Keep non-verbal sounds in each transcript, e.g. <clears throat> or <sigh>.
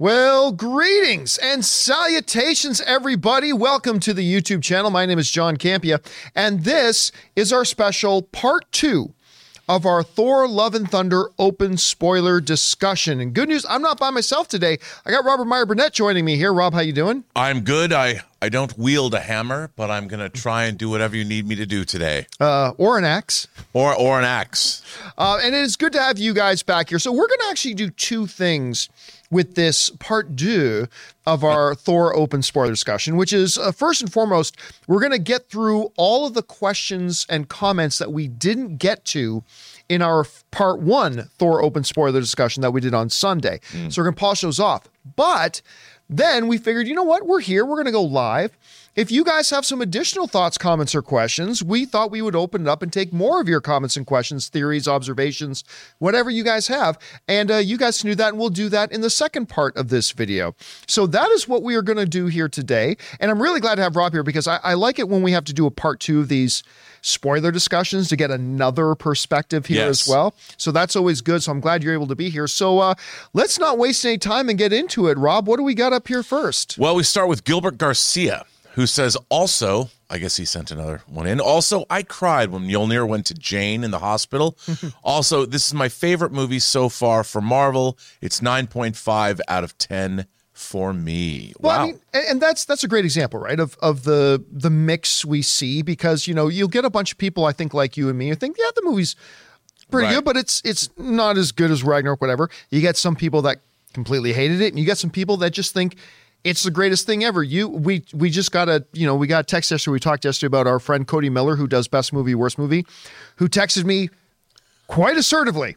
Well, greetings and salutations, everybody. Welcome to the YouTube channel. My name is John Campea, and this is our special part two of our Thor Love and Thunder open spoiler discussion. And good news, I'm not by myself today. I got Robert Meyer Burnett joining me here. Rob, how you doing? I'm good. I, I don't wield a hammer, but I'm going to try and do whatever you need me to do today. Uh, or an axe. Or, or an axe. Uh, and it is good to have you guys back here. So we're going to actually do two things with this part deux of our Thor open spoiler discussion, which is uh, first and foremost, we're going to get through all of the questions and comments that we didn't get to in our part one Thor open spoiler discussion that we did on Sunday. Mm. So we're going to polish those off. But then we figured, you know what? We're here. We're going to go live. If you guys have some additional thoughts, comments, or questions, we thought we would open it up and take more of your comments and questions, theories, observations, whatever you guys have. And uh, you guys can do that, and we'll do that in the second part of this video. So that is what we are going to do here today. And I'm really glad to have Rob here because I, I like it when we have to do a part two of these spoiler discussions to get another perspective here yes. as well. So that's always good. So I'm glad you're able to be here. So uh, let's not waste any time and get into it. Rob, what do we got up here first? Well, we start with Gilbert Garcia who says also, I guess he sent another one in. Also, I cried when Mjolnir went to Jane in the hospital. <laughs> also, this is my favorite movie so far for Marvel. It's 9.5 out of 10 for me. Well, wow. I mean, and that's that's a great example, right? Of of the the mix we see because you know you'll get a bunch of people I think like you and me who think yeah the movie's pretty right. good, but it's it's not as good as Ragnarok, whatever. You get some people that completely hated it, and you get some people that just think it's the greatest thing ever. You we we just got a you know we got a text yesterday. We talked yesterday about our friend Cody Miller who does best movie worst movie, who texted me quite assertively.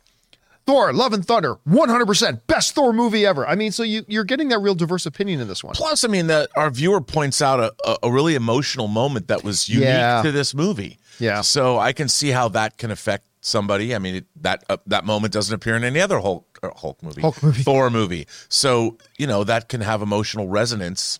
Thor, Love and Thunder, 100% best Thor movie ever. I mean, so you, you're getting that real diverse opinion in this one. Plus, I mean, that our viewer points out a, a, really emotional moment that was unique yeah. to this movie. Yeah. So I can see how that can affect somebody. I mean, it, that uh, that moment doesn't appear in any other Hulk uh, Hulk movie, Hulk movie, Thor movie. So you know that can have emotional resonance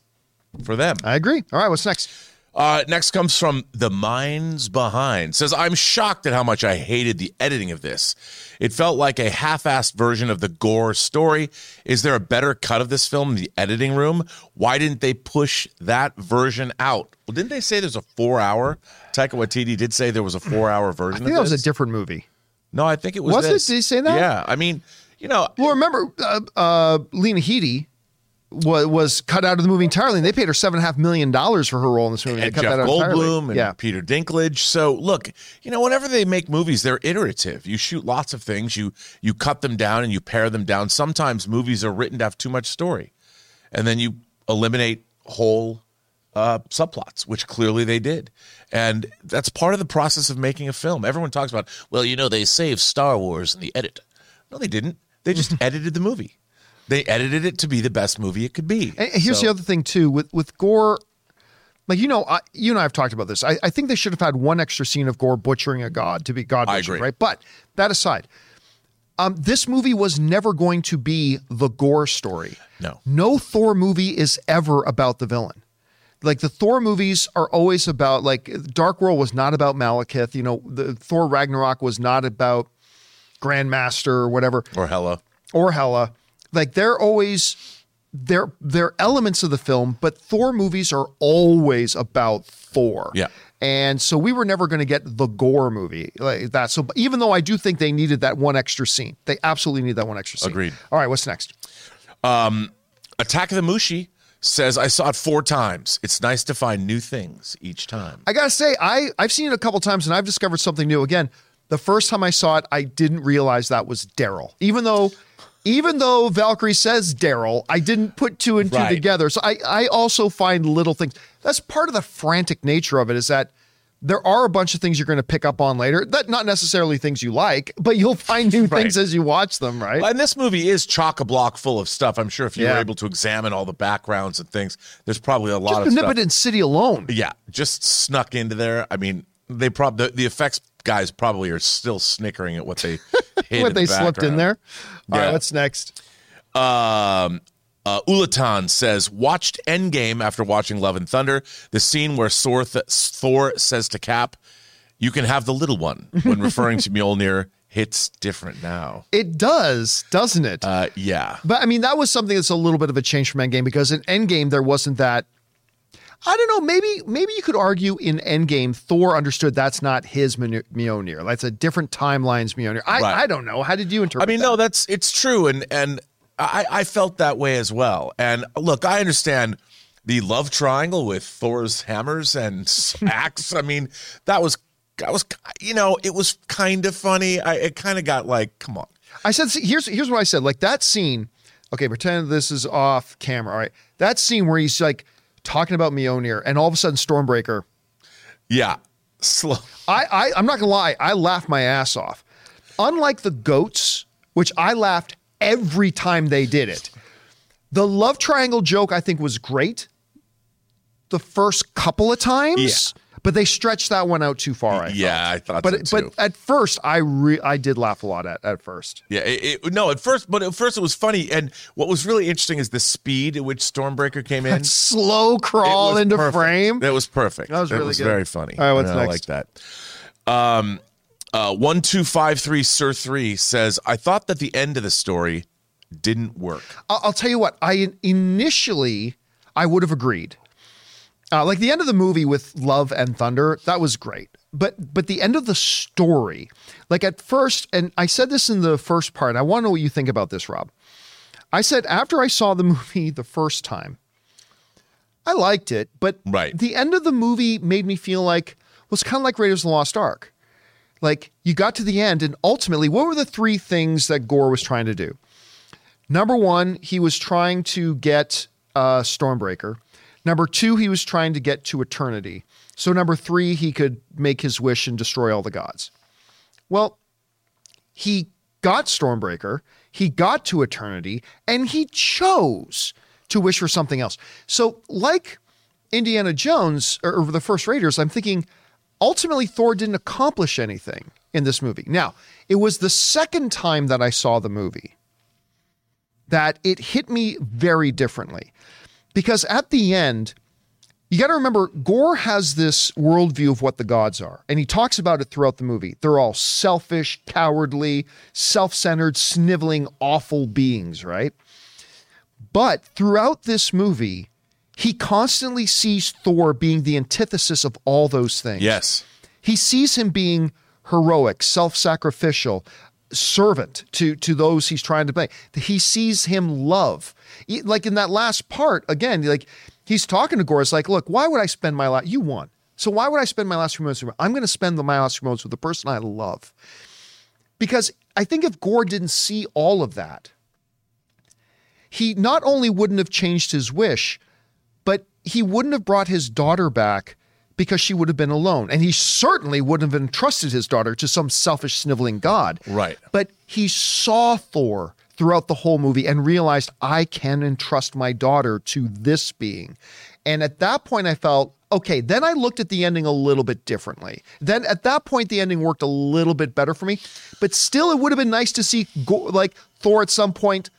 for them. I agree. All right, what's next? Uh, next comes from the minds behind. Says I'm shocked at how much I hated the editing of this. It felt like a half-assed version of the Gorr story. Is there a better cut of this film in the editing room? Why didn't they push that version out? Well, didn't they say there's a four-hour? Taika Waititi did say there was a four-hour version. I think that was a different movie. No, I think it was. Was this. it? Did he say that? Yeah. I mean, you know. Well, remember, uh, uh, Lena Headey was, was cut out of the movie entirely. And they paid her seven and a half million dollars for her role in this movie. And they cut Jeff Goldblum and yeah. Peter Dinklage. So look, you know, whenever they make movies, they're iterative. You shoot lots of things, you you cut them down and you pare them down. Sometimes movies are written to have too much story, and then you eliminate whole uh, subplots, which clearly they did. And that's part of the process of making a film. Everyone talks about, well, you know, they saved Star Wars in the edit. No, they didn't. They just <laughs> edited the movie. They edited it to be the best movie it could be. And here's so. the other thing too with with Gorr. Like you know, I, you and I have talked about this. I, I, think they should have had one extra scene of Gorr butchering a god to be god butchered, right? But that aside, um, this movie was never going to be the Gorr story. No, no Thor movie is ever about the villain. Like the Thor movies are always about like Dark World was not about Malekith. You know, the Thor Ragnarok was not about Grandmaster or whatever or Hela or Hela. Like they're always they're they're elements of the film, but Thor movies are always about Thor. Yeah. And so we were never going to get the Gorr movie like that. So even though I do think they needed that one extra scene, they absolutely need that one extra scene. Agreed. All right, what's next? Um, Attack of the Mushi says I saw it four times. It's nice to find new things each time. I gotta say, I I've seen it a couple times and I've discovered something new. Again, the first time I saw it, I didn't realize that was Daryl, even though even though Valkyrie says Daryl, I didn't put two and two right. together. So I, I also find little things. That's part of the frantic nature of it is that there are a bunch of things you're going to pick up on later that not necessarily things you like, but you'll find new <laughs> right. things as you watch them, right? And this movie is chock a block full of stuff. I'm sure if you yeah. were able to examine all the backgrounds and things, there's probably a lot just of stuff. Omnipotence City alone. Yeah, just snuck into there. I mean, they probably the, the, effects guys probably are still snickering at what they <laughs> what they the slipped in there. All yeah. right, what's next? Um, uh, Ulatan says, watched Endgame after watching Love and Thunder. The scene where Thor, Thor says to Cap, you can have the little one when <laughs> referring to Mjolnir hits different now. It does, doesn't it? Uh, yeah. But I mean, that was something that's a little bit of a change from Endgame because in Endgame there wasn't that. I don't know. Maybe maybe you could argue in Endgame Thor understood that's not his Mjolnir. That's a different timeline's Mjolnir. I, Right. I don't know. How did you interpret? I mean, that? no, that's it's true, and and I, I felt that way as well. And look, I understand the love triangle with Thor's hammers and <laughs> axe. I mean, that was that was you know it was kind of funny. I it kind of got like, come on, I said, see, here's here's what I said. Like that scene. Okay, pretend this is off camera. All right, that scene where he's like talking about Mjolnir, and all of a sudden Stormbreaker. yeah, slow. I, I I'm not gonna lie. I laughed my ass off. Unlike the goats, which I laughed every time they did it. The love triangle joke I think was great. The first couple of times, but they stretched that one out too far. I Yeah, felt. I thought But so too. but at first, I re- I did laugh a lot at at first. Yeah, it, it- no, at first, but at first it was funny. And what was really interesting is the speed at which Stormbreaker came in. That slow crawl into perfect. frame. That was perfect. That was It really was good. very funny. All right, what's And I next? like that. Um, uh, one two five three Sir three says, "I thought that the end of the story didn't work." I'll, I'll tell you what. I initially I would have agreed. Uh, like the end of the movie with Love and Thunder, that was great. But but the end of the story, like at first, and I said this in the first part. I want to know what you think about this, Rob. I said after I saw the <laughs> movie the first time, I liked it, but Right. the end of the movie made me feel like was kind of like Raiders of the Lost Ark. Like you got to the end, and ultimately, what were the three things that Gorr was trying to do? Number one, he was trying to get uh, Stormbreaker. Number two, he was trying to get to eternity. So number three, he could make his wish and destroy all the gods. Well, he got Stormbreaker, he got to eternity, and he chose to wish for something else. So, like Indiana Jones or, the first Raiders, I'm thinking ultimately Thor didn't accomplish anything in this movie. Now, it was the second time that I saw the movie that it hit me very differently. Because at the end, you got to remember, Gorr has this worldview of what the gods are, and he talks about it throughout the movie. They're all selfish, cowardly, self centered, sniveling, awful beings, right? But throughout this movie, he constantly sees Thor being the antithesis of all those things. Yes. He sees him being heroic, self-sacrificial, servant to to those he's trying to make. He sees him love. E- Like in that last part, again, like he's talking to Gorr. It's like, look, why would I spend my last? You won. So why would I spend my last few moments? I'm going to spend the, my last few moments with the person I love. Because I think if Gorr didn't see all of that, he not only wouldn't have changed his wish, but he wouldn't have brought his daughter back because she would have been alone. And he certainly wouldn't have entrusted his daughter to some selfish, sniveling god. Right. But he saw Thor throughout the whole movie and realized, I can entrust my daughter to this being. And at that point, I felt, okay, then I looked at the ending a little bit differently. Then at that point, the ending worked a little bit better for me. But still, it would have been nice to see, like, Thor at some point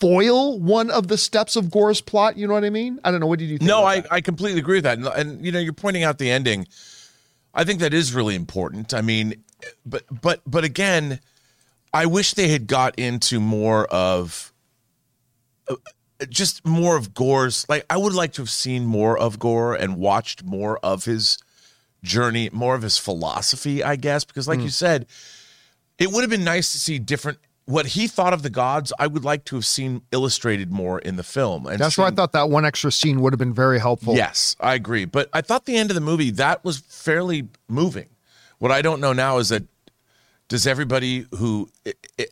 foil one of the steps of Gorr's plot. You know what I mean? I don't know. What did you think? No, I, that? I completely agree with that. And, and you know, you're pointing out the ending. I think that is really important. I mean, but but but again, I wish they had got into more of uh, just more of Gorr's. Like, I would like to have seen more of Gorr and watched more of his journey, more of his philosophy, I guess, because like you said, it would have been nice to see different. What he thought of the gods, I would like to have seen illustrated more in the film. And That's why I thought that one extra scene would have been very helpful. Yes, I agree. But I thought the end of the movie that was fairly moving. What I don't know now is that does everybody who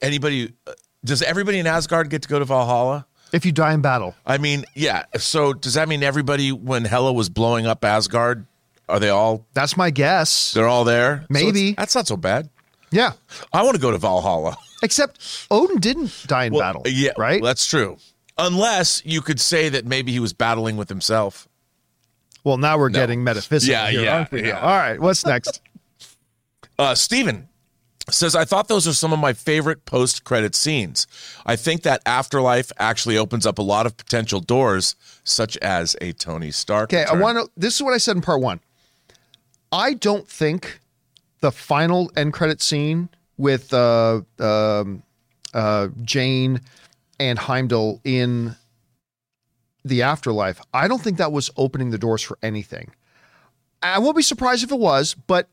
anybody uh, does everybody in Asgard get to go to Valhalla? If you die in battle. I mean, yeah. So does that mean everybody when Hela was blowing up Asgard, are they all That's my guess. they're all there? Maybe. it's- that's not so bad. Yeah. I want to go to Valhalla. <laughs> Except Odin didn't die in Well, battle. Yeah, Right? That's true. Unless you could say that maybe he was battling with himself. well, now we're getting metaphysical. Yeah, here, yeah, aren't we? yeah. All right. What's next? <laughs> Uh, Steven says, I thought those are some of my favorite post credit scenes. I think that Afterlife actually opens up a lot of potential doors, such as a Tony Stark. Okay. I want to. This is what I said in part one. I don't think the final end credit scene with uh, um, uh, Jane and Heimdall in the afterlife, I don't think that was opening the doors for anything. I won't be surprised if it was, but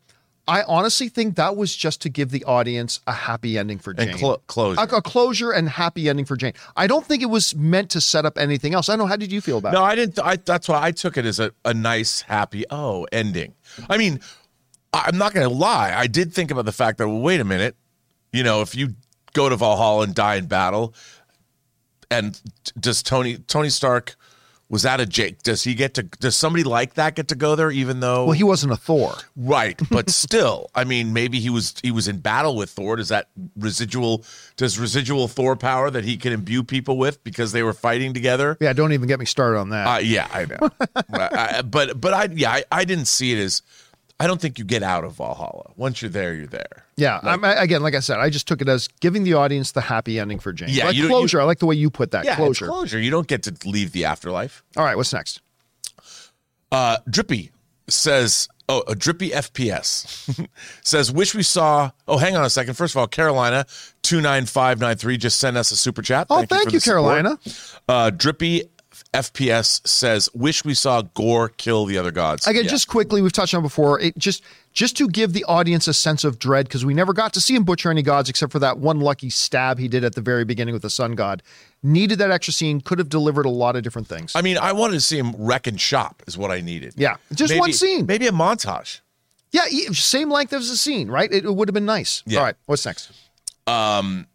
I honestly think that was just to give the audience a happy ending for Jane. And clo- closure. A, a closure and happy ending for Jane. I don't think it was meant to set up anything else. I don't know. How did you feel about No, it? I didn't. I, that's why I took it as a, a nice, happy, oh, ending. I mean, I'm not going to lie. I did think about the fact that, well, wait a minute. You know, if you go to Valhalla and die in battle, and does Tony Tony Stark was that a Jake? Does he get to? Does somebody like that get to go there? Even though, Well, he wasn't a Thor. right, <laughs> but still, I mean, maybe he was he was in battle with Thor. Does that residual? Does residual Thor power that he can imbue people with because they were fighting together? Yeah, don't even get me started on that. Uh, yeah, I know. <laughs> but, I, but but I yeah I, I didn't see it as I don't think you get out of Valhalla. Once you're there, you're there. yeah, I'm, I, again, like I said, I just took it as giving the audience the happy ending for Jane. Yeah, like you closure. I like the way you put that. Yeah, closure. closure. You don't get to leave the afterlife. All right, what's next? Uh, Drippy says, oh, a Drippy FPS <laughs> says, wish we saw. Oh, hang on a second. First of all, Carolina two nine five nine three just sent us a super chat. Oh, thank for you, the. Carolina. Uh, Drippy FPS says, wish we saw Gorr kill the other gods. Again, Yeah. just quickly, we've touched on it before. It just just to give the audience a sense of dread because we never got to see him butcher any gods except for that one lucky stab he did at the very beginning with the sun god. Needed that extra scene. Could have delivered a lot of different things. I mean, I wanted to see him wreck and shop. Is what I needed. Yeah, just Maybe- one scene. Maybe a montage. yeah, same length as the scene, right? It, it would have been nice. Yeah. All right, what's next? Um,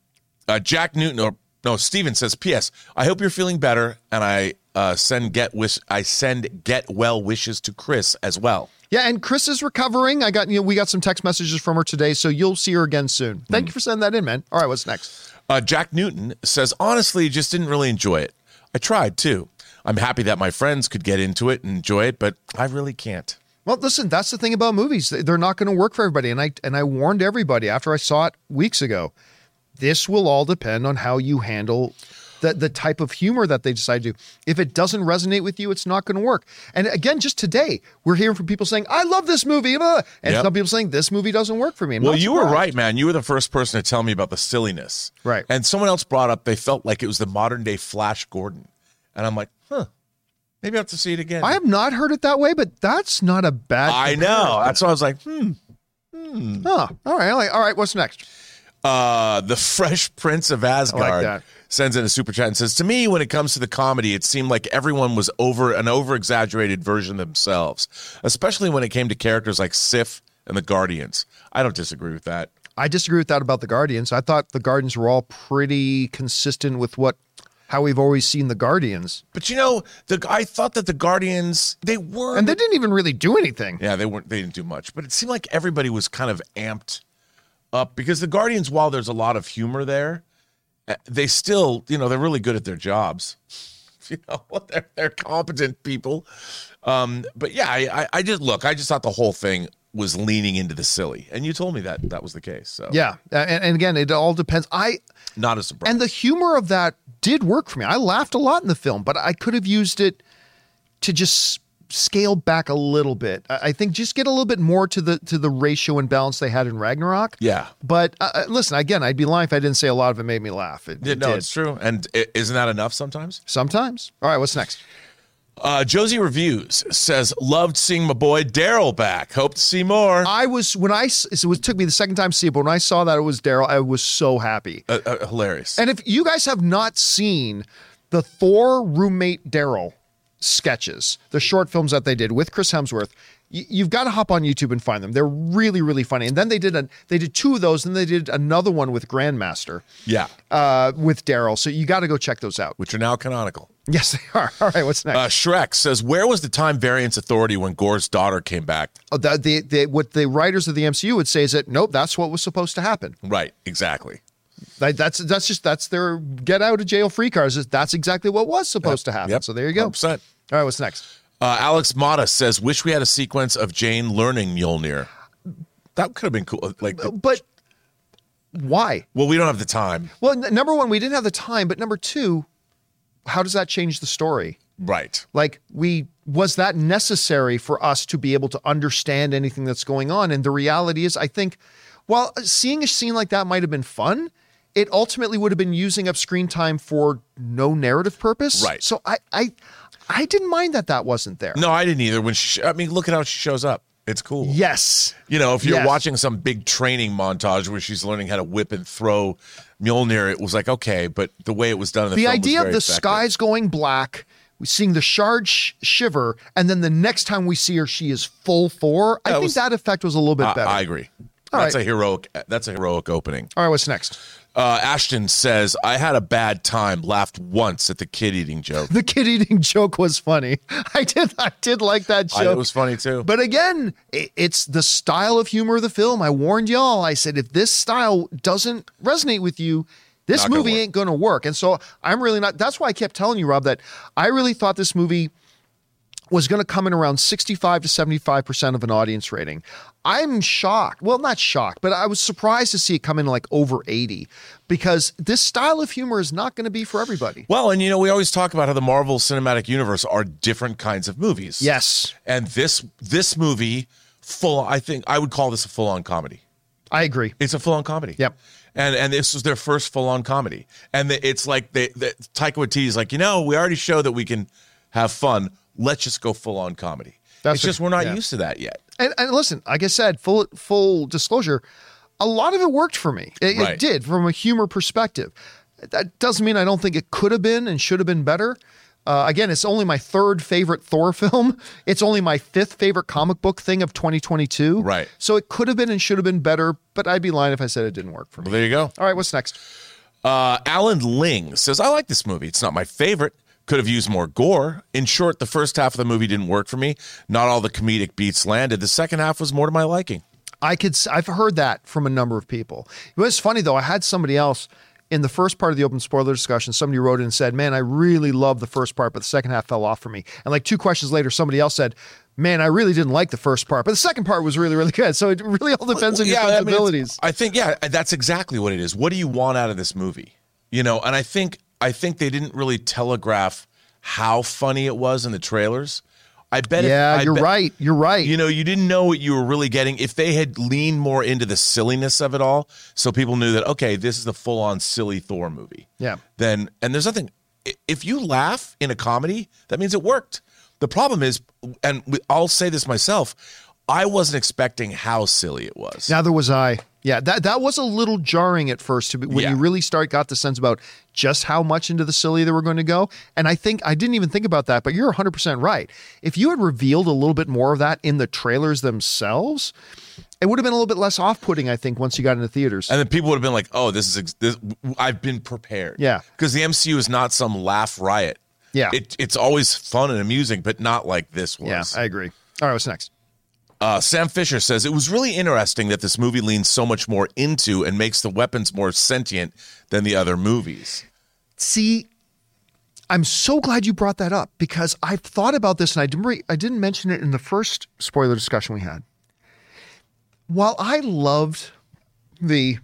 uh, Jack Newton or no Steven says P.S. I hope you're feeling better, and I uh, send get wish I send get well wishes to Chris as well. Yeah, and Chris is recovering. I got you know we got some text messages from her today, so you'll see her again soon. Thank you for sending that in, man. All right, what's next? Uh, Jack Newton says honestly, just didn't really enjoy it. I tried too. I'm happy that my friends could get into it and enjoy it, but I really can't. Well, listen, that's the thing about movies. They're not going to work for everybody. And I and I warned everybody after I saw it weeks ago. This will all depend on how you handle the the type of humor that they decide to. do. If it doesn't resonate with you, it's not going to work. And again, just today, we're hearing from people saying, "I love this movie," blah, and Yep. some people saying this movie doesn't work for me. I'm Well, you were right, man. You were the first person to tell me about the silliness. Right. And someone else brought up they felt like it was the modern day Flash Gordon. And I'm like, huh, maybe I have to see it again. I have not heard it that way, but that's not a bad. I know. comparison. That's why I was like, hmm. Huh. All right. All right. What's next? Uh, the Fresh Prince of Asgard that. sends in a super chat and says, "To me, when it comes to the comedy, it seemed like everyone was over an over exaggerated version of themselves, especially when it came to characters like Sif and the Guardians. I don't disagree with that. I disagree with that about the Guardians. I thought the Guardians were all pretty consistent with what how we've always seen the Guardians, But you know, the I thought that the Guardians they were and they didn't even really do anything. Yeah, they weren't. They didn't do much, but it seemed like everybody was kind of amped up because the Guardians, while there's a lot of humor there, eh, they still, you know, they're really good at their jobs. <laughs> You know, <laughs> they're they're competent people. Um, but yeah, I, I I just look. I just thought the whole thing was leaning into the silly, and you told me that that was the case. So Yeah, and, and again, it all depends. I not a surprise. and the humor of that did work for me. I laughed a lot in the film, but I could have used it to just scale back a little bit. I think just get a little bit more to the to the ratio and balance they had in Ragnarok. yeah. But uh, uh, listen, again, I'd be lying if I didn't say a lot of it made me laugh. It, Yeah, it no, did. it's true. And i- isn't that enough sometimes? Sometimes. All right, what's next? Uh, Josie Reviews says, loved seeing my boy Daryl back. Hope to see more. I was when I it was took me the second time to see it, but when I saw that it was Daryl, I was so happy. Uh, uh, hilarious. And if you guys have not seen the Thor roommate Daryl sketches, the short films that they did with Chris Hemsworth, y- you've got to hop on YouTube and find them. They're really, really funny. And then they did a they did two of those, and they did another one with Grandmaster yeah, uh, with Daryl. So you got to go check those out. which are now canonical. Yes, they are. <laughs> All right, what's next? Uh, Shrek says, "Where was the time variance authority when Gorr's daughter came back?" Oh, the, the, the, what the writers of the MCU would say is that nope, that's what was supposed to happen. Right, exactly. That, that's that's just that's their get out of jail free cards. That's exactly what was supposed to happen. Yep. So there you go. 100%. All right, what's next? Uh, Alex Mata says, "Wish we had a sequence of Jane learning Mjolnir." That could have been cool. Like, the- But why? well, we don't have the time. Well, n- number one, we didn't have the time, but number two, how does that change the story? Right. Like, we was that necessary for us to be able to understand anything that's going on? And the reality is, I think while seeing a scene like that might have been fun, it ultimately would have been using up screen time for no narrative purpose. Right. So I I I didn't mind that that wasn't there. No, I didn't either. When she, I mean, look at how she shows up. It's cool. Yes. You know, if you're Yes. watching some big training montage where she's learning how to whip and throw Mjolnir, it was like okay, but the way it was done in the, The film was idea of the effective. skies going black, we seeing the shard sh- shiver, and then the next time we see her, she is full four. I That think was- that effect was a little bit I, better. I agree. All that's right. a heroic. That's a heroic opening. All right, what's next? Uh, Ashton says, "I had a bad time. Laughed once at the kid eating joke. The kid eating <laughs> joke was funny. <laughs> I did I did like that joke. I, it was funny too. But again, i- it's the style of humor of the film. I warned y'all. I said if this style doesn't resonate with you, this Not gonna movie ain't going to work. And so I'm really not. That's why I kept telling you, Rob, that I really thought this movie was going to come in around 65 to 75% of an audience rating. I'm shocked. Well, not shocked, but I was surprised to see it come in like over 80 because this style of humor is not going to be for everybody. well, and you know, we always talk about how the Marvel Cinematic Universe are different kinds of movies. Yes, and this this movie, full. I think I would call this a full on comedy. I agree. It's a full on comedy. Yep. And and this was their first full on comedy. And the, it's like they, the Taika Waititi's like, you know, we already show that we can have fun. Let's just go full on comedy. That's it's just we're not yeah. used to that yet. And, and listen, like I said, full full disclosure, a lot of it worked for me. It, it did from a humor perspective. That doesn't mean I don't think it could have been and should have been better. Uh, again, it's only my third favorite Thor <laughs> film. It's only my fifth favorite comic book thing of 2022. Right. So it could have been and should have been better, but I'd be lying if I said it didn't work for me. Well, there you go. All right, what's next? Uh, Alan Ling says, I like this movie. It's not my favorite. Could have used more gore. In short, the first half of the movie didn't work for me. Not all the comedic beats landed. The second half was more to my liking. I could. I've heard that from a number of people. It was funny though. I had somebody else in the first part of the open spoiler discussion. Somebody wrote in and said, "Man, I really loved the first part, but the second half fell off for me." And like two questions later, somebody else said, "Man, I really didn't like the first part, but the second part was really, really good." So it really all depends on your I mean, sensibilities. I think, yeah, that's exactly what it is. What do you want out of this movie? You know, and I think I think they didn't really telegraph how funny it was in the trailers. I bet. if- yeah, I you're bet- right. You're right. You know, you didn't know what you were really getting. If they had leaned more into the silliness of it all, so people knew that okay, this is the full-on silly Thor movie. Yeah. Then, and there's nothing. If you laugh in a comedy, that means it worked. The problem is, and I'll say this myself, I wasn't expecting how silly it was. Neither was I. Yeah, that that was a little jarring at first to be, when Yeah. you really start got the sense about just how much into the silly they were going to go. And I think I didn't even think about that, but you're 100% right. If you had revealed a little bit more of that in the trailers themselves, it would have been a little bit less off-putting I think once you got into theaters. And then people would have been like, "Oh, this is ex- this, I've been prepared." Yeah. because the MCU is not some laugh riot. Yeah. it, it's always fun and amusing, but not like this was. yeah, I agree. All right, what's next? Uh, Sam Fisher says it was really interesting that this movie leans so much more into and makes the weapons more sentient than the other movies. See, I'm so glad you brought that up because I've thought about this and I didn't re- I didn't mention it in the first spoiler discussion we had. While I loved the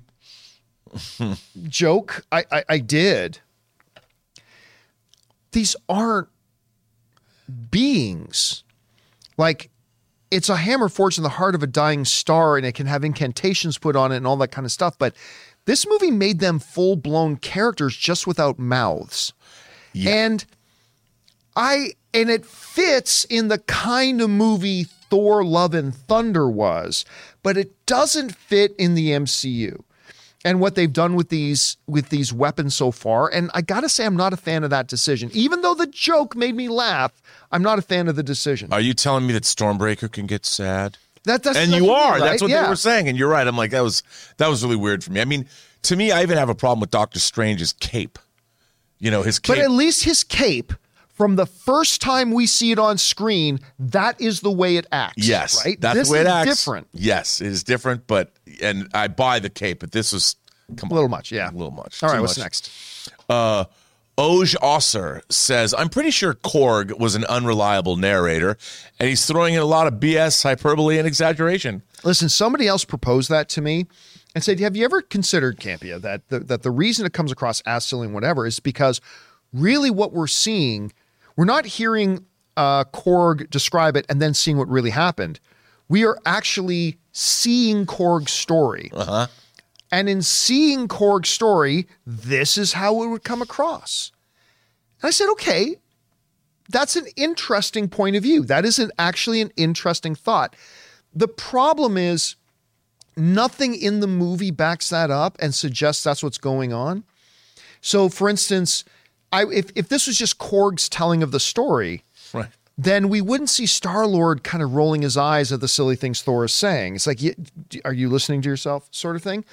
<laughs> joke, I, I I did. These aren't beings. Like it's a hammer forged in the heart of a dying star and it can have incantations put on it and all that kind of stuff. But this movie made them full blown characters just without mouths. And I and it fits in the kind of movie Thor Love and Thunder was, but it doesn't fit in the MCU. And what they've done with these with these weapons so far, and I gotta say, I'm not a fan of that decision. Even though the joke made me laugh, I'm not a fan of the decision. Are you telling me that Stormbreaker can get sad? That, that's and you are. right? That's what Yeah. they were saying, and you're right. I'm like that was that was really weird for me. I mean, to me, I even have a problem with Doctor Strange's cape. You know, his cape. But at least his cape, from the first time we see it on screen, that is the way it acts. yes, right. That's this the way it is acts. different. Yes, it is different. But and I buy the cape, but this was come A little much, yeah. a little much. All right, what's much. next? Uh, Oj Osser says, I'm pretty sure Korg was an unreliable narrator, and he's throwing in a lot of BS, hyperbole, and exaggeration. Listen, somebody else proposed that to me and said, "Have you ever considered Campea that the, that the reason it comes across as silly and whatever is because really what we're seeing, we're not hearing uh, Korg describe it and then seeing what really happened. We are actually seeing Korg's story. Uh-huh. And in seeing Korg's story, this is how it would come across. And I said, okay, that's an interesting point of view. That is an, actually an interesting thought. The problem is nothing in the movie backs that up and suggests that's what's going on. So, for instance, I if, if this was just Korg's telling of the story. Then we wouldn't see Star Lord kind of rolling his eyes at the silly things Thor is saying. It's like, are you listening to yourself, sort of thing.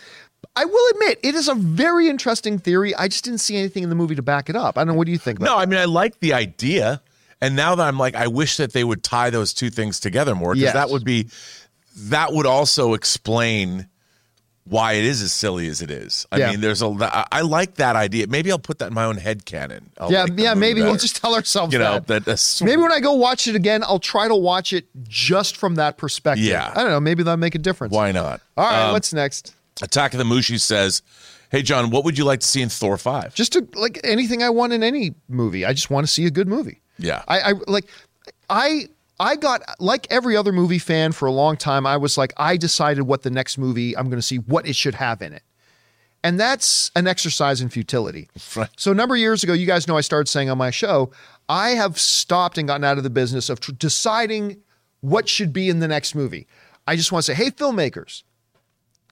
I will admit, it is a very interesting theory. I just didn't see anything in the movie to back it up. I don't know. What do you think? About No, I mean I like the idea, and now that I'm like, I wish that they would tie those two things together more because Yes. that would be that would also explain why it is as silly as it is. I Yeah. mean, there's a I- I like that idea. Maybe I'll put that in my own head canon. I'll yeah, yeah. Maybe we'll just tell ourselves you know that. that. that's- Maybe when I go watch it again, I'll try to watch it just from that perspective. Yeah. I don't know. Maybe that'll make a difference. why not? All right, Um, what's next? Attack of the Mushi says, "Hey John, what would you like to see in Thor 5? Just to like anything I want in any movie. I just want to see a good movie. Yeah. I, I like I I got like every other movie fan for a long time. I was like, I decided what the next movie I'm going to see, what it should have in it. And that's an exercise in futility. <laughs> Right. So a number of years ago, you guys know I started saying on my show, I have stopped and gotten out of the business of tr- deciding what should be in the next movie. I just want to say, hey, filmmakers,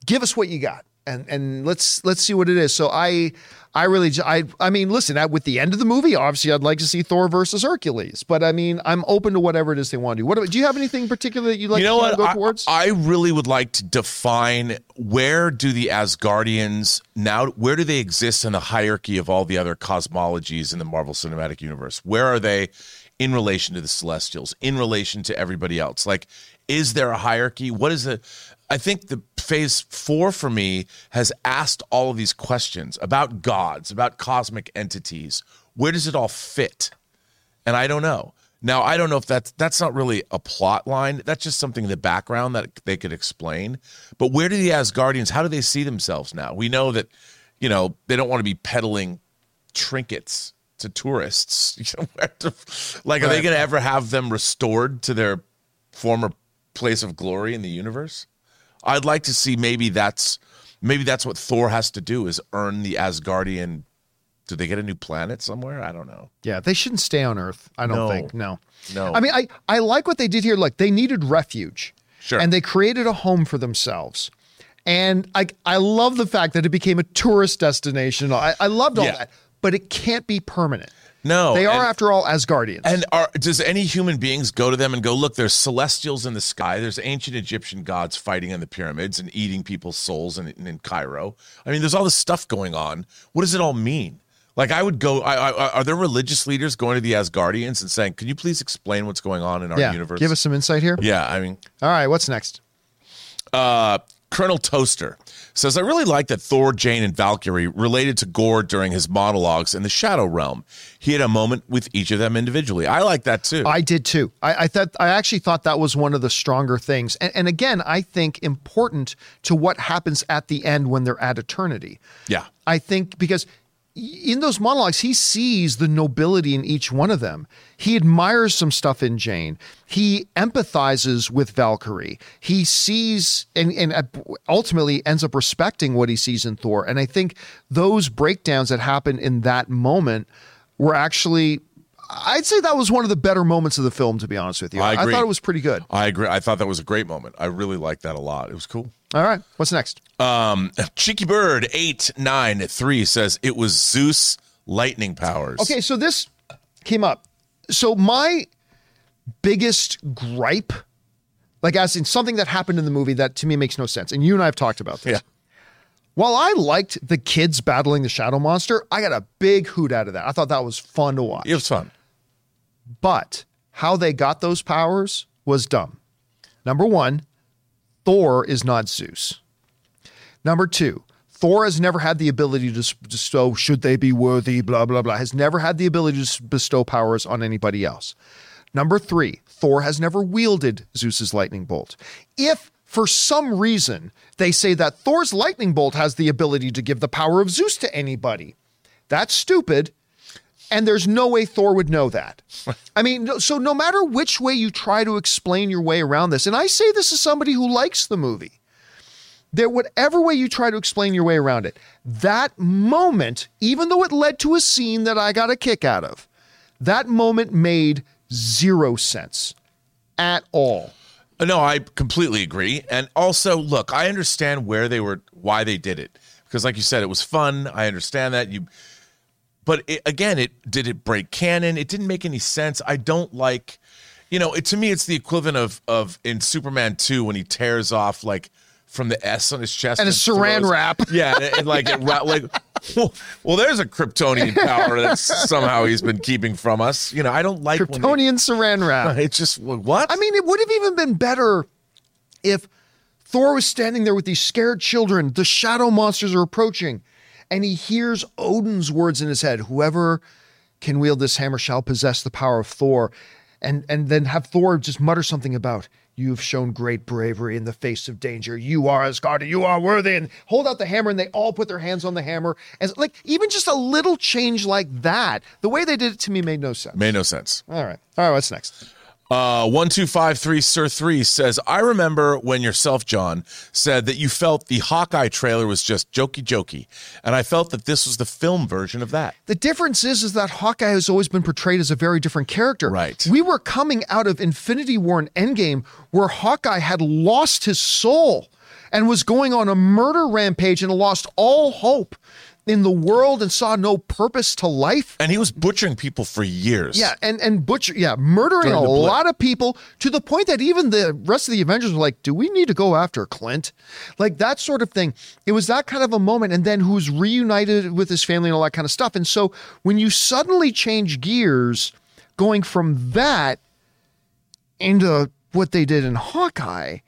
give us what you got and and let's let's see what it is so i i really I, I mean listen at, with the end of the movie obviously i'd like to see thor versus hercules but i mean i'm open to whatever it is they want to do what do you have anything particular that you'd like you know to what? go I, towards I really would like to define where do the Asgardians now? Where do they exist in the hierarchy of all the other cosmologies in the Marvel Cinematic Universe? Where are they in relation to the Celestials? In relation to everybody else? Like, is there a hierarchy? What is it? I think the phase four for me has asked all of these questions about gods, about cosmic entities. Where does it all fit? and I don't know. Now I don't know if that's that's not really a plot line. That's just something in the background that they could explain. But where do the Asgardians? How do they see themselves now? We know that you know they don't want to be peddling trinkets to tourists. <laughs> You know, like, are they going to ever have them restored to their former place of glory in the universe? I'd like to see maybe that's maybe that's what Thor has to do is earn the Asgardian. Do they get a new planet somewhere? I don't know. yeah they shouldn't stay on earth i don't No. think no No. i mean i i like what they did here like they needed refuge Sure. and they created a home for themselves and i i love the fact that it became a tourist destination i, I loved all Yeah. that but it can't be permanent No, they are and- after all asgardians And are does any human beings go to them and go, look, there's celestials in the sky, there's ancient Egyptian gods fighting in the pyramids and eating people's souls in, in, Cairo. I mean, there's all this stuff going on. What does it all mean? Like, I would go. I, I, are there religious leaders going to the Asgardians and saying, "Can you please explain what's going on in our yeah universe?" give us some insight here Yeah, I mean, all right what's next uh, Colonel Toaster says, I really like that Thor, Jane, and Valkyrie related to Gorr during his monologues in the Shadow Realm. He had a moment with each of them individually. I like that too. I did too. I, I thought I actually thought that was one of the stronger things, and, and again, I think important to what happens at the end when they're at eternity. yeah. I think because in those monologues, he sees the nobility in each one of them. He admires some stuff in Jane. He empathizes with Valkyrie. He sees and, and uh, ultimately ends up respecting what he sees in Thor. And I think those breakdowns that happen in that moment were actually. I'd say that was one of the better moments of the film, to be honest with you. I agree. thought it was pretty good. I agree. I thought that was a great moment. I really liked that a lot. It was cool. All right, what's next? Um, Cheeky Bird eight nine three says it was Zeus lightning powers. Okay, so this came up. So my biggest gripe, like as in something that happened in the movie that to me makes no sense, and you and I have talked about this. Yeah. While I liked the kids battling the shadow monster, I got a big hoot out of that. I thought that was fun to watch. It was fun. But how they got those powers was dumb. Number one, Thor is not Zeus. Number two, Thor has never had the ability to bestow, should they be worthy, blah, blah, blah, has never had the ability to bestow powers on anybody else. Number three, Thor has never wielded Zeus's lightning bolt. If for some reason they say that Thor's lightning bolt has the ability to give the power of Zeus to anybody, that's stupid And there's no way Thor would know that. <laughs> I mean, so no matter which way you try to explain your way around this, and I say this as somebody who likes the movie, that whatever way you try to explain your way around it, that moment, even though it led to a scene that I got a kick out of, that moment made zero sense at all. Uh, no, I completely agree. And also, look, I understand where they were, why they did it, because like you said, it was fun. I understand that you, but it, again, it did it break canon? It didn't make any sense. I don't like, you know, it to me, it's the equivalent of of in Superman two when he tears off like from the S on his chest And a saran throws- wrap. <laughs> Yeah, and, and like it, <laughs> like. Well, well, there's a Kryptonian power that somehow he's been keeping from us. You know, I don't like when they- Kryptonian saran wrap. <laughs> It's just what? I mean, it would have even been better if Thor was standing there with these scared children. The shadow monsters are approaching, and he hears Odin's words in his head Whoever can wield this hammer shall possess the power of Thor. And, and then have Thor just mutter something about, You've shown great bravery in the face of danger. You are Asgardian. You are worthy. And hold out the hammer, and they all put their hands on the hammer. As like even just a little change like that, the way they did it to me made no sense. made no sense. All right. All right. What's next? Uh, one two five three Sir three says, I remember when yourself, John, said that you felt the Hawkeye trailer was just jokey jokey, and I felt that this was the film version of that. The difference is, is that Hawkeye has always been portrayed as a very different character. Right. We were coming out of Infinity War and Endgame, where Hawkeye had lost his soul and was going on a murder rampage and lost all hope in the world and saw no purpose to life. And he was butchering people for years. Yeah, and and butcher, yeah, murdering a lot of people to the point that even the rest of the Avengers were like, "Do we need to go after Clint?" Like that sort of thing. It was that kind of a moment, and then who's reunited with his family and all that kind of stuff. And so when you suddenly change gears, going from that into what they did in Hawkeye,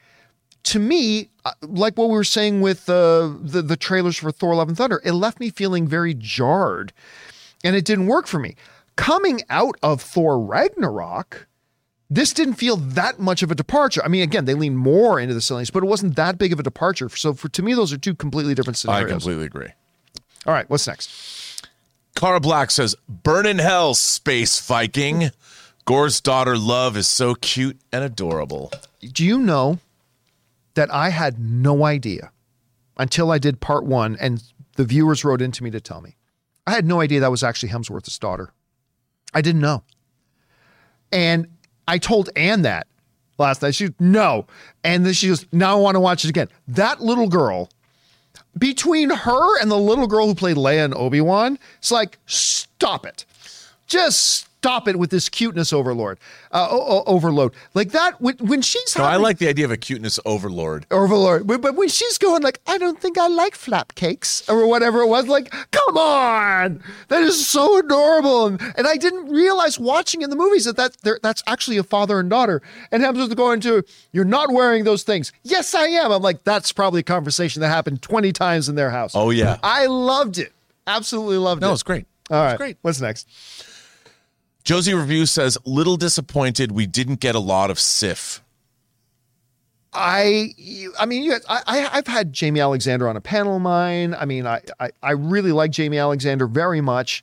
to me, like what we were saying with uh, the the trailers for Thor: Love and Thunder, it left me feeling very jarred, and it didn't work for me. Coming out of Thor Ragnarok, this didn't feel that much of a departure. I mean, again, they lean more into the silliness, but it wasn't that big of a departure. So, for to me, those are two completely different scenarios. I completely agree. All right, what's next? Cara Black says, Burn in hell, space Viking. Gorr's daughter Love is so cute and adorable. Do you know that I had no idea until I did part one, and the viewers wrote into me to tell me. I had no idea that was actually Hemsworth's daughter. I didn't know. And I told Anne that last night. She no. And then she goes, now I want to watch it again. That little girl, between her and the little girl who played Leia and Obi-Wan, it's like, stop it. Just stop it with this cuteness overlord, uh, o- o- overload. Like that, when, when she's No, I like the idea of a cuteness overlord. Overlord. But, when she's going like, I don't think I like flap cakes or whatever it was, like, come on, that is so adorable. And, and I didn't realize watching in the movies that, that that's actually a father and daughter. And Hemsworth going to, you're not wearing those things. Yes, I am. I'm like, that's probably a conversation that happened 20 times in their house. Oh, yeah. I loved it. Absolutely loved it. No, it's great. All right. It's great. What's next? Josie Review says, little disappointed we didn't get a lot of Sif. I, I mean, you, I, I, I've had Jaimie Alexander on a panel of mine. I mean, I, I, I really like Jaimie Alexander very much.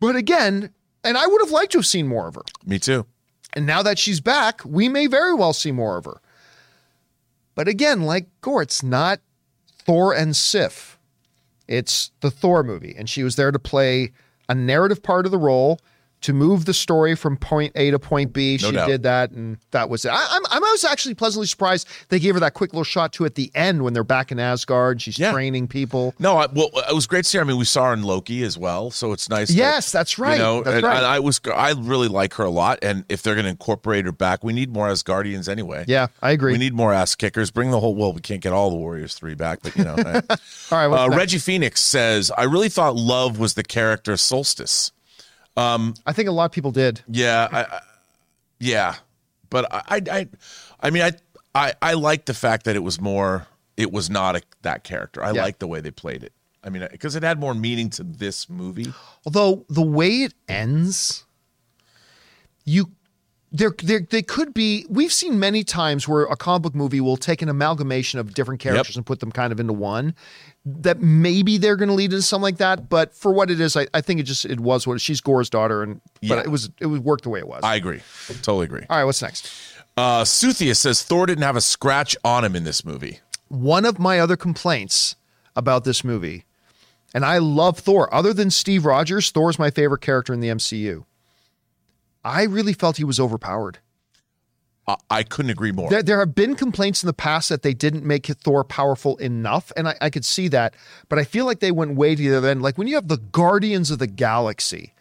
But again, and I would have liked to have seen more of her. Me too. And now that she's back, we may very well see more of her. But again, like Gorr, it's not Thor and Sif. It's the Thor movie. And she was there to play a narrative part of the role to move the story from point A to point B. No she doubt. did that, and that was it. I, I'm, I was actually pleasantly surprised they gave her that quick little shot too at the end when they're back in Asgard. She's Yeah. training people. No, I, well, it was great to see. her. I mean, we saw her in Loki as well, so it's nice. that, Yes, that's right. You know, That's and, right. and I was, I really like her a lot. And if they're going to incorporate her back, we need more Asgardians anyway. Yeah, I agree. We need more ass kickers. Bring the whole. Well, we can't get all the Warriors three back, but you know. <laughs> All right, uh. Reggie Phoenix says, "I really thought Love was the character Solstice." Um, I think a lot of people did. Yeah, I, I, yeah, but I, I, I, I mean, I, I, I like the fact that it was more. It was not a, that character. I Yeah. like the way they played it. I mean, because it had more meaning to this movie. Although the way it ends, you there, there, they could be. We've seen many times where a comic book movie will take an amalgamation of different characters and put them kind of into one. That maybe they're going to lead into something like that, but for what it is, I, I think it just it was what she's Gorr's daughter, and Yeah. but it was it would work the way it was. I agree. Totally agree. All right, what's next? Uh, Suthia says Thor didn't have a scratch on him in this movie. One of my other complaints about this movie, and I love Thor. Other than Steve Rogers, Thor's my favorite character in the MCU. I really felt he was overpowered. I, couldn't agree more. There, there have been complaints in the past that they didn't make Thor powerful enough, and I, I could see that. But I feel like they went way to the other end. Like when you have the Guardians of the Galaxy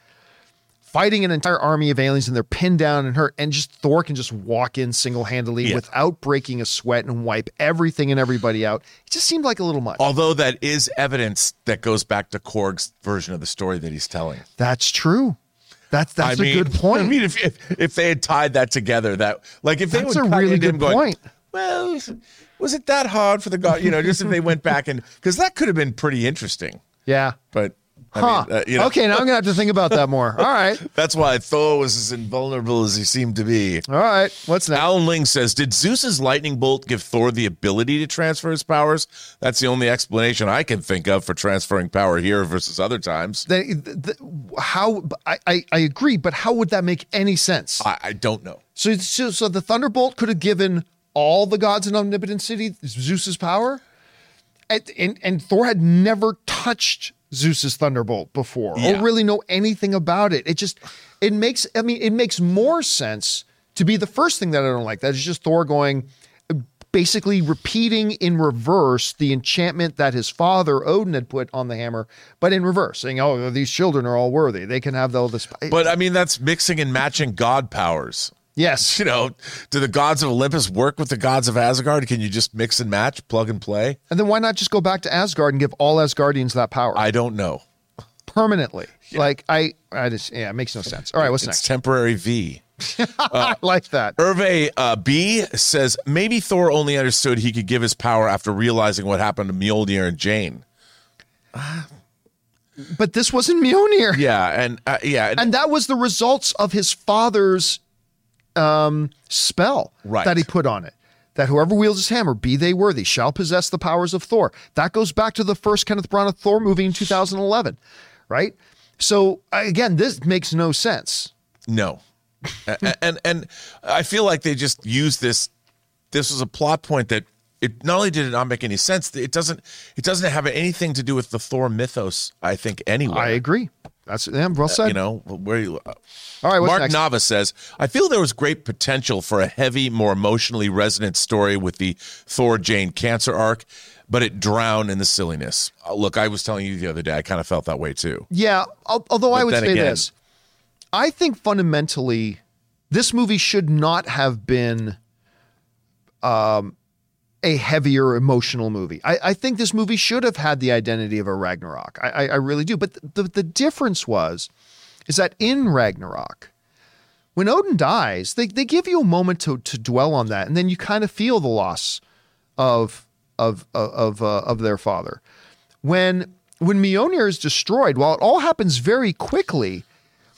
fighting an entire army of aliens and they're pinned down and hurt, and just Thor can just walk in single handedly Yeah. without breaking a sweat and wipe everything and everybody out. It just seemed like a little much. Although that is evidence that goes back to Korg's version of the story that he's telling. That's true. That's that's I a mean, good <laughs> point. I mean, if, if if they had tied that together, that like if they That's would a really good going, point. Well, was it that hard for the god? You know, just if they went back and because that could have been pretty interesting. yeah. But I Huh. mean, uh, you know, okay, now I'm gonna have to think about that more. All right. <laughs> that's why Thor was as invulnerable as he seemed to be. All right. What's next? Alan Ling says, "Did Zeus's lightning bolt give Thor the ability to transfer his powers? That's the only explanation I can think of for transferring power here versus other times. They, the, how I, I I agree, but how would that make any sense? I, I don't know. So, so so the thunderbolt could have given all the gods in Omnipotence City Zeus's power, and and, and Thor had never touched Zeus's thunderbolt before Yeah. or really know anything about it. It just it makes I mean it makes more sense to be the first thing that I don't like. That is just Thor going basically repeating in reverse the enchantment that his father Odin had put on the hammer, but in reverse, saying, "Oh, these children are all worthy; they can have all this." But I mean, that's mixing and matching god powers. Yes, <laughs> You know, do the gods of Olympus work with the gods of Asgard? Can you just mix and match, plug and play? and then why not just go back to Asgard and give all Asgardians that power I don't know. permanently? Like I, I just yeah, it makes no sense. All right, what's It's next? temporary V. <laughs> I like that. Hervé uh, B says maybe Thor only understood he could give his power after realizing what happened to Mjolnir and Jane. But this wasn't Mjolnir. Yeah, and uh, yeah, and, and that was the results of his father's um, spell Right. that he put on it. That whoever wields his hammer, be they worthy, shall possess the powers of Thor. That goes back to the first Kenneth Branagh Thor movie in 2011, right? So again, this makes no sense. no, A- and and I feel like they just used this. This was a plot point that it not only did it not make any sense, it doesn't it doesn't have anything to do with the Thor mythos. I think anyway. I agree. That's yeah, well said. you know where you. All right, what's Mark next? Nava says, I feel there was great potential for a heavy, more emotionally resonant story with the Thor Jane cancer arc, but it drowned in the silliness. Uh, look, I was telling you the other day, I kind of felt that way too. Yeah, al- although I would say again- this. I think fundamentally, this movie should not have been um, a heavier emotional movie. I, I think this movie should have had the identity of a Ragnarok. I, I, I really do. But the, the difference was, is that in Ragnarok, when Odin dies, they, they give you a moment to, to dwell on that, and then you kind of feel the loss of of of uh, of their father. When when Mjolnir is destroyed, while it all happens very quickly,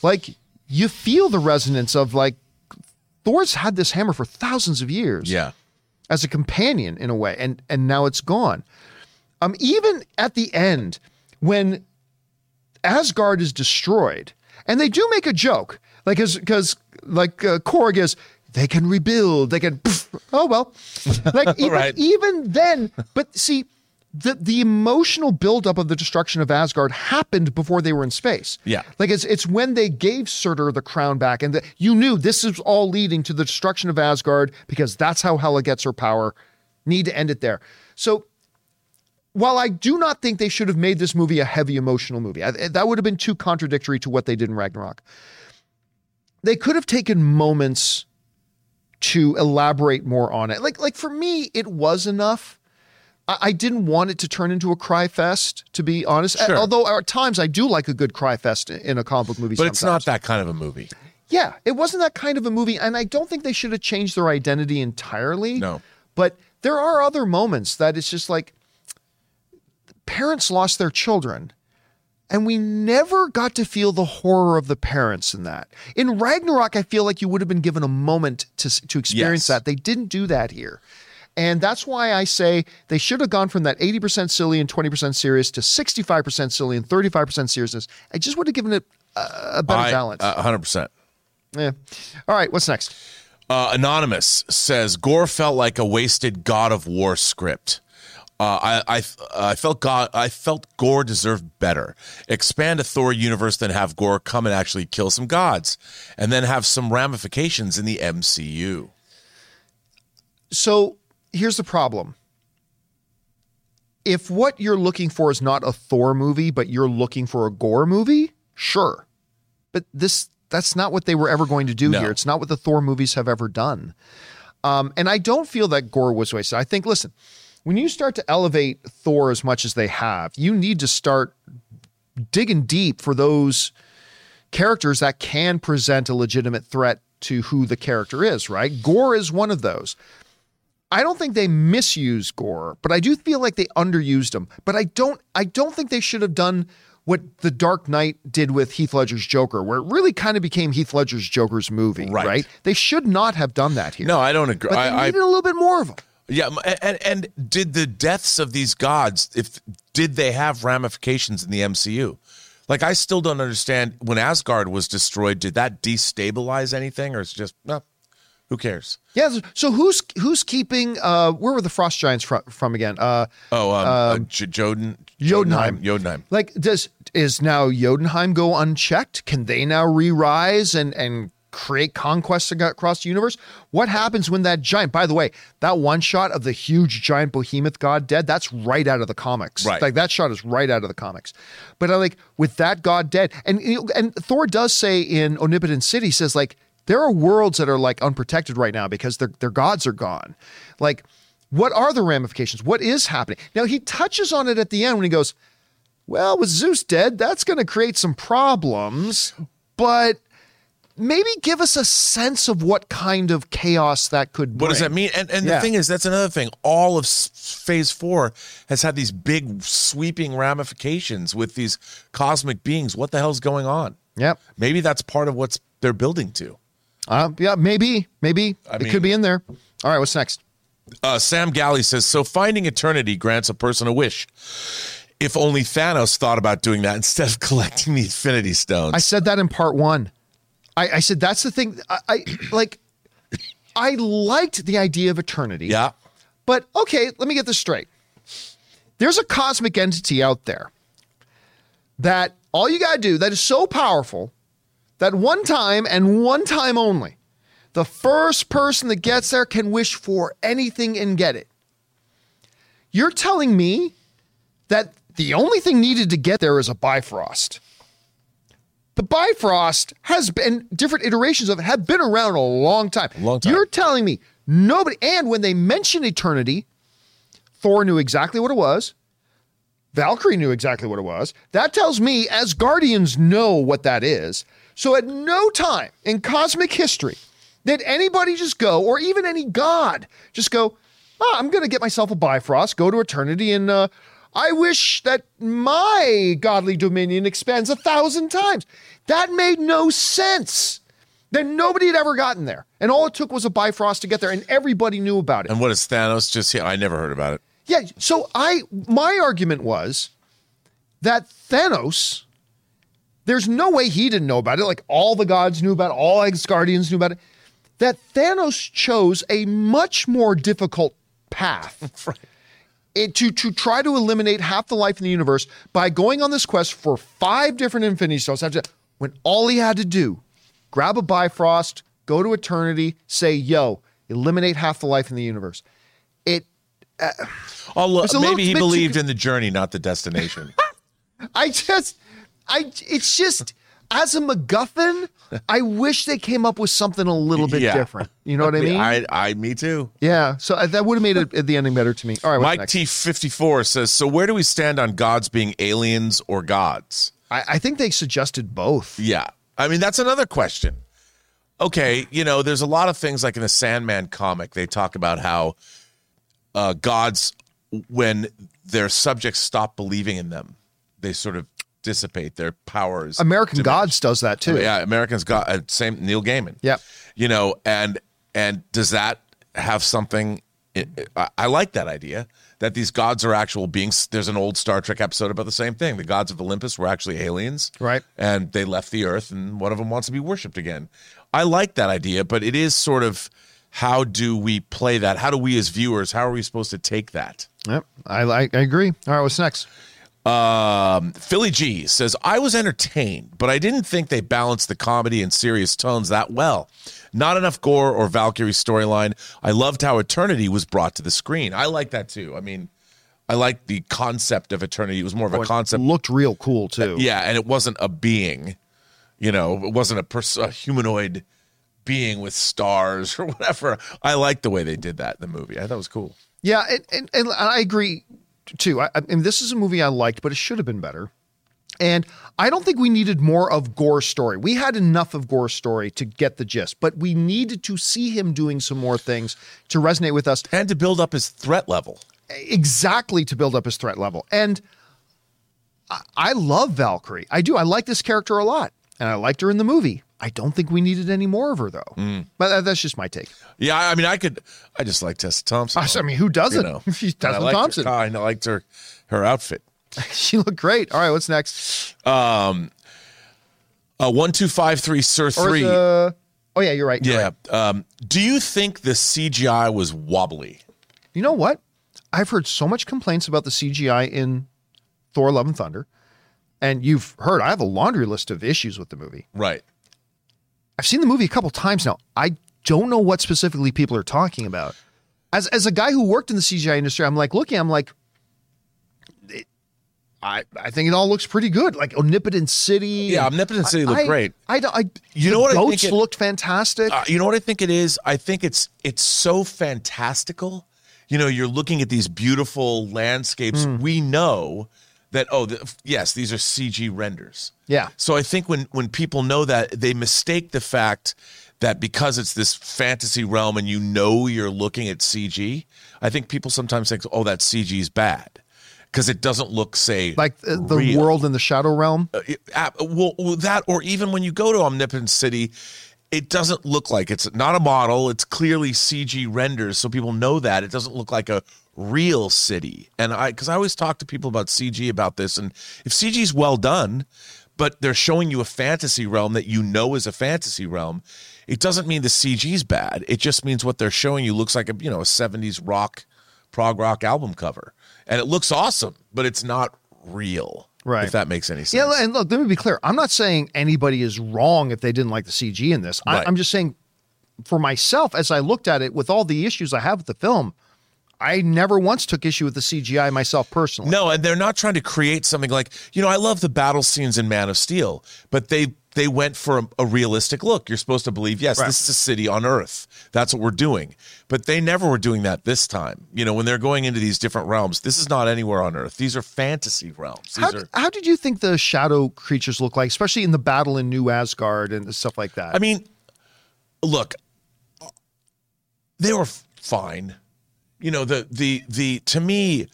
like you feel the resonance of like Thor's had this hammer for thousands of years Yeah. As a companion in a way, and and now it's gone. Um, even at the end when Asgard is destroyed, and they do make a joke, like because like uh, Korg is. They can rebuild. They can. <laughs> oh well, like even, <laughs> Right. even then. But see, the the emotional buildup of the destruction of Asgard happened before they were in space. Yeah. like it's it's when they gave Surtur the crown back, and the, you knew this is all leading to the destruction of Asgard because that's how Hela gets her power. Need to end it there. So while I do not think they should have made this movie a heavy emotional movie, I, that would have been too contradictory to what they did in Ragnarok. They could have taken moments to elaborate more on it. Like, like for me, it was enough. I, I didn't want it to turn into a cry fest, to be honest. Sure. Although at times I do like a good cry fest in- a comic book movie. But it's not that kind of a movie. Yeah, it wasn't that kind of a movie, and I don't think they should have changed their identity entirely. No. But there are other moments that it's just like parents lost their children. And we never got to feel the horror of the parents in that. In Ragnarok, I feel like you would have been given a moment to, to experience Yes. that. They didn't do that here. And that's why I say they should have gone from that 80% silly and 20% serious to 65% silly and 35% seriousness. I just would have given it a, a better I- balance. uh, 100%. yeah. All right, what's next? Uh, Anonymous says Gorr felt like a wasted God of War script. Uh, I, I I felt God I felt Gorr deserved better. Expand a Thor universe, then have Gorr come and actually kill some gods, and then have some ramifications in the MCU. So here's the problem. If what you're looking for is not a Thor movie, but you're looking for a Gorr movie, sure. But this that's not what they were ever going to do No. here. It's not what the Thor movies have ever done. Um, and I don't feel that Gorr was wasted. I think, listen, when you start to elevate Thor as much as they have, you need to start digging deep for those characters that can present a legitimate threat to who the character is, right? Gorr is one of those. I don't think they misuse Gorr, but I do feel like they underused him. But I don't I don't think they should have done what The Dark Knight did with Heath Ledger's Joker, where it really kind of became Heath Ledger's Joker's movie, Right. right? They should not have done that here. No, I don't agree. but they I, I, needed a little bit more of them. yeah, and and did the deaths of these gods if did they have ramifications in the MCU? Like I still don't understand when Asgard was destroyed. Did that destabilize anything, or it's just no? Who cares? Yeah. So who's who's keeping? Uh, where were the Frost Giants from, from again? Uh, Oh, um, uh, J- Joden, Jodenheim. Jotunheim. Like, does is now Jodenheim go unchecked? Can they now re-rise and and create conquests across the universe? What happens when that giant? By the way, that one shot of the huge giant behemoth god dead, that's right out of the comics. Right. Like that shot is right out of the comics. But I like with that god dead, and and Thor does say in Omnipotence City says like there are worlds that are like unprotected right now because their their gods are gone. Like, what are the ramifications? What is happening? Now he touches on it at the end when he goes, well, with Zeus dead, that's going to create some problems, but maybe give us a sense of what kind of chaos that could bring. What does that mean? And and Yeah. the thing is, that's another thing. All of Phase Four has had these big sweeping ramifications with these cosmic beings. What the hell's going on? Yep. Maybe that's part of what's they're building to. Uh, yeah, maybe, maybe it mean- could be in there. All right, what's next? Uh, Sam Galley says, "So finding eternity grants a person a wish." If only Thanos thought about doing that <laughs> instead of collecting the Infinity Stones. I said that in part one. I, I said that's the thing. I, I like. I liked the idea of eternity. yeah, But okay, let me get this straight. There's a cosmic entity out there that all you got to do that is so powerful that one time and one time only, the first person that gets there can wish for anything and get it. You're telling me that the only thing needed to get there is a Bifrost. The Bifrost has been different iterations of it have been around a long time. A Long time. You're telling me nobody and when they mention eternity, Thor knew exactly what it was. Valkyrie knew exactly what it was. That tells me Asgardians know what that is. So at no time in cosmic history did anybody just go, or even any god, just go, oh, I'm going to get myself a Bifrost, go to eternity, and uh, I wish that my godly dominion expands a thousand times. That made no sense. Then nobody had ever gotten there. And all it took was a Bifrost to get there, and everybody knew about it. and what is Thanos? Just yeah, I never heard about it. Yeah. So I my argument was that Thanos, there's no way he didn't know about it. Like all the gods knew about it, all Asgardians knew about it. That Thanos chose a much more difficult path. <laughs> It, to to try to eliminate half the life in the universe by going on this quest for five different Infinity Stones. When all he had to do, grab a Bifrost, go to Eternity, say, "Yo, eliminate half the life in the universe." It Although It's a maybe he too- believed in the journey, not the destination. <laughs> I just, I, it's just as a MacGuffin, I wish they came up with something a little bit Yeah. different. You know what I <laughs> mean? I, I, me too. yeah. So I- that would have made it, the ending better to me. All right. Mike? T fifty four says, "So where do we stand on gods being aliens or gods?" I, I think they suggested both. Yeah. I mean, that's another question. Okay, you know, there's a lot of things like in the Sandman comic, they talk about how uh, gods, when their subjects stop believing in them, they sort of dissipate their powers. American Gods does that too. Yeah, American Gods uh, same Neil Gaiman. Yeah, You know, and and does that have something? I, I like that idea that these gods are actual beings. There's an old Star Trek episode about the same thing. The gods of Olympus were actually aliens, Right. And they left the Earth, and one of them wants to be worshipped again. I like that idea, but it is sort of how do we play that? How do we as viewers? How are we supposed to take that? Yep. I, I I agree. All right, what's next? Um, Philly G says, I was entertained, but I didn't think they balanced the comedy and serious tones that well. Not enough Gorr or Valkyrie storyline. I loved how Eternity was brought to the screen. I like that too. I mean, I like the concept of Eternity. It was more of a concept. Looked real cool too. Yeah, and it wasn't a being, you know, it wasn't a, pers- a humanoid being with stars <laughs> or whatever. I like the way they did that in the movie. I thought it was cool. Yeah, and, and, and I agree too. I, I mean, this is a movie I liked, but it should have been better. And I don't think we needed more of Gorr's story. We had enough of Gorr's story to get the gist, but we needed to see him doing some more things to resonate with us, And to build up his threat level. exactly to build up his threat level. And I, I love Valkyrie. I do. I like this character a lot, and I liked her in the movie. I don't think we needed any more of her though. But that- that's just my take. Yeah, I mean, I could. I just like Tessa Thompson. I mean, who doesn't? You know, <laughs> She's And I Tessa her- Thompson. I liked her her outfit. <laughs> she looked great. All right, what's next? Um, uh, one two five three Sir three. the- oh yeah, you're right. you're yeah. right. Um, do you think the CGI was wobbly? You know what? I've heard so much complaints about the CGI in Thor: Love and Thunder, and you've heard I have a laundry list of issues with the movie. Right. I've seen the movie a couple times now. I don't know what specifically people are talking about. As as a guy who worked in the CGI industry, I'm like looking. I'm like, it- I I think it all looks pretty good. Like Omnipotence City. Yeah, Omnipotence City looked I- great. I, don't- I You know what I think it- looked fantastic. Uh, you know what I think it is? I think it's it's so fantastical. You know, you're looking at these beautiful landscapes. Hmm. We know that oh, the, yes, these are CG renders. Yeah. So I think when when people know that, they mistake the fact that because it's this fantasy realm and you know you're looking at CG. I think people sometimes think, oh, that CG is bad because it doesn't look say like uh, the real. world in the Shadow Realm. Uh, uh, well, well, that or even when you go to Omnipotence City, it doesn't look like it's not a model. It's clearly CG renders, so people know that it doesn't look like a real city. And I, because I always talk to people about CG about this, and if CG is well done, but they're showing you a fantasy realm that you know is a fantasy realm, it doesn't mean the CG is bad. It just means what they're showing you looks like a you know a '70s rock, prog rock album cover, and it looks awesome, but it's not real. Right. If that makes any sense. Yeah, and look, let me be clear. I'm not saying anybody is wrong if they didn't like the CG in this. I, Right. I'm just saying, for myself, as I looked at it, with all the issues I have with the film, I never once took issue with the CGI myself personally. No, and they're not trying to create something like you know. I love the battle scenes in Man of Steel, but they they went for a, a realistic look. You're supposed to believe, yes, Right. this is a city on Earth. That's what we're doing. But they never were doing that this time. You know, when they're going into these different realms, this is not anywhere on Earth. These are fantasy realms. These How, are. how did you think the shadow creatures look like, especially in the battle in New Asgard and stuff like that? I mean, look, they were fine. You know, the the the to me,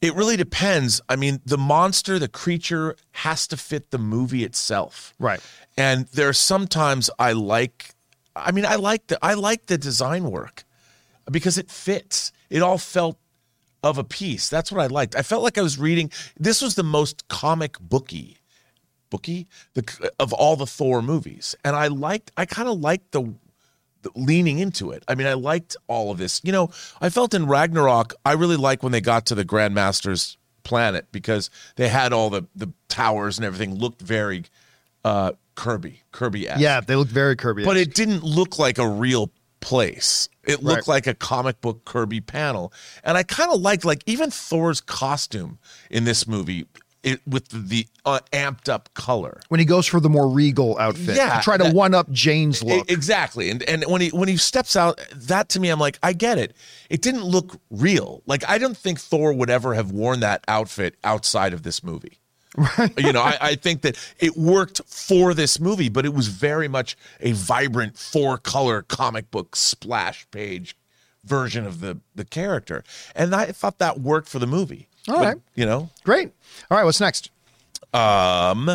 it really depends. I mean, the monster, the creature has to fit the movie itself. Right. And there's sometimes I like I mean, I like the I like the design work because it fits. It all felt of a piece. That's what I liked. I felt like I was reading this was the most comic booky booky the of all the Thor movies. And I liked I kind of liked the, the leaning into it. I mean, I liked all of this. You know, I felt in Ragnarok, I really like when they got to the Grandmaster's planet because they had all the the towers and everything looked very uh Kirby, Kirby yeah, they look very Kirby. but it didn't look like a real place. It looked Right. like a comic book Kirby panel, and I kind of liked like even Thor's costume in this movie, it with the, uh, amped up color. when he goes for the more regal outfit, Yeah, to try to that- one up Jane's look. exactly, and and when he when he steps out, that to me, I'm like, I get it. It didn't look real. Like I don't think Thor would ever have worn that outfit outside of this movie. Right. you know, I, I think that it worked for this movie, but it was very much a vibrant four color comic book splash page version of the the character, and I thought that worked for the movie. All But, right. you know, Great. All right, what's next? Um,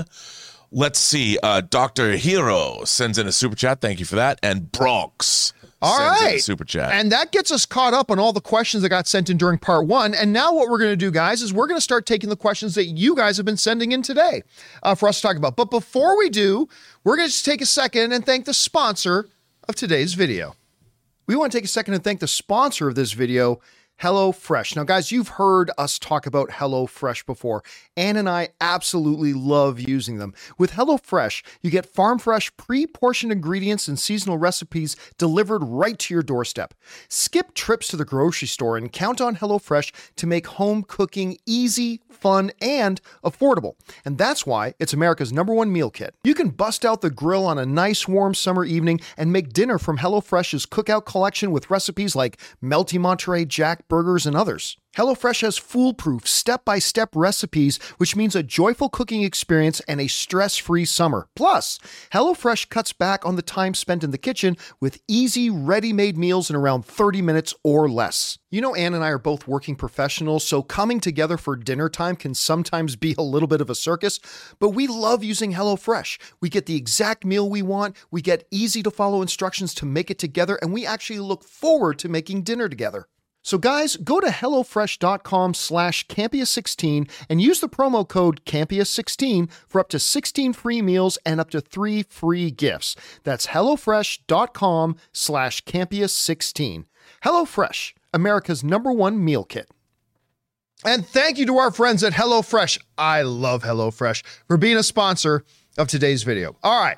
let's see. Uh, Doctor Hero sends in a super chat. Thank you for that. And Bronx. All sends in super chat. And that gets us caught up on all the questions that got sent in during part one. And now, what we're going to do, guys, is we're going to start taking the questions that you guys have been sending in today uh, for us to talk about. But before we do, we're going to just take a second and thank the sponsor of today's video. We want to take a second and thank the sponsor of this video, HelloFresh. Now, guys, you've heard us talk about HelloFresh before. Ann and I absolutely love using them. With HelloFresh, you get farm fresh, pre portioned ingredients and seasonal recipes delivered right to your doorstep. Skip trips to the grocery store and count on HelloFresh to make home cooking easy, fun, and affordable. And that's why it's America's number one meal kit. You can bust out the grill on a nice warm summer evening and make dinner from HelloFresh's cookout collection with recipes like Melty Monterey Jack burgers and others. HelloFresh has foolproof, step by step recipes, which means a joyful cooking experience and a stress free summer. Plus, HelloFresh cuts back on the time spent in the kitchen with easy, ready made meals in around 30 minutes or less. You know, Ann and I are both working professionals, so coming together for dinner time can sometimes be a little bit of a circus, but we love using HelloFresh. We get the exact meal we want, we get easy to follow instructions to make it together, and we actually look forward to making dinner together. So guys, go to HelloFresh.com slash Campea16 and use the promo code Campea16 for up to 16 free meals and up to three free gifts. That's HelloFresh.com slash Campea16. HelloFresh, America's number one meal kit. And thank you to our friends at HelloFresh. I love HelloFresh for being a sponsor of today's video. All right.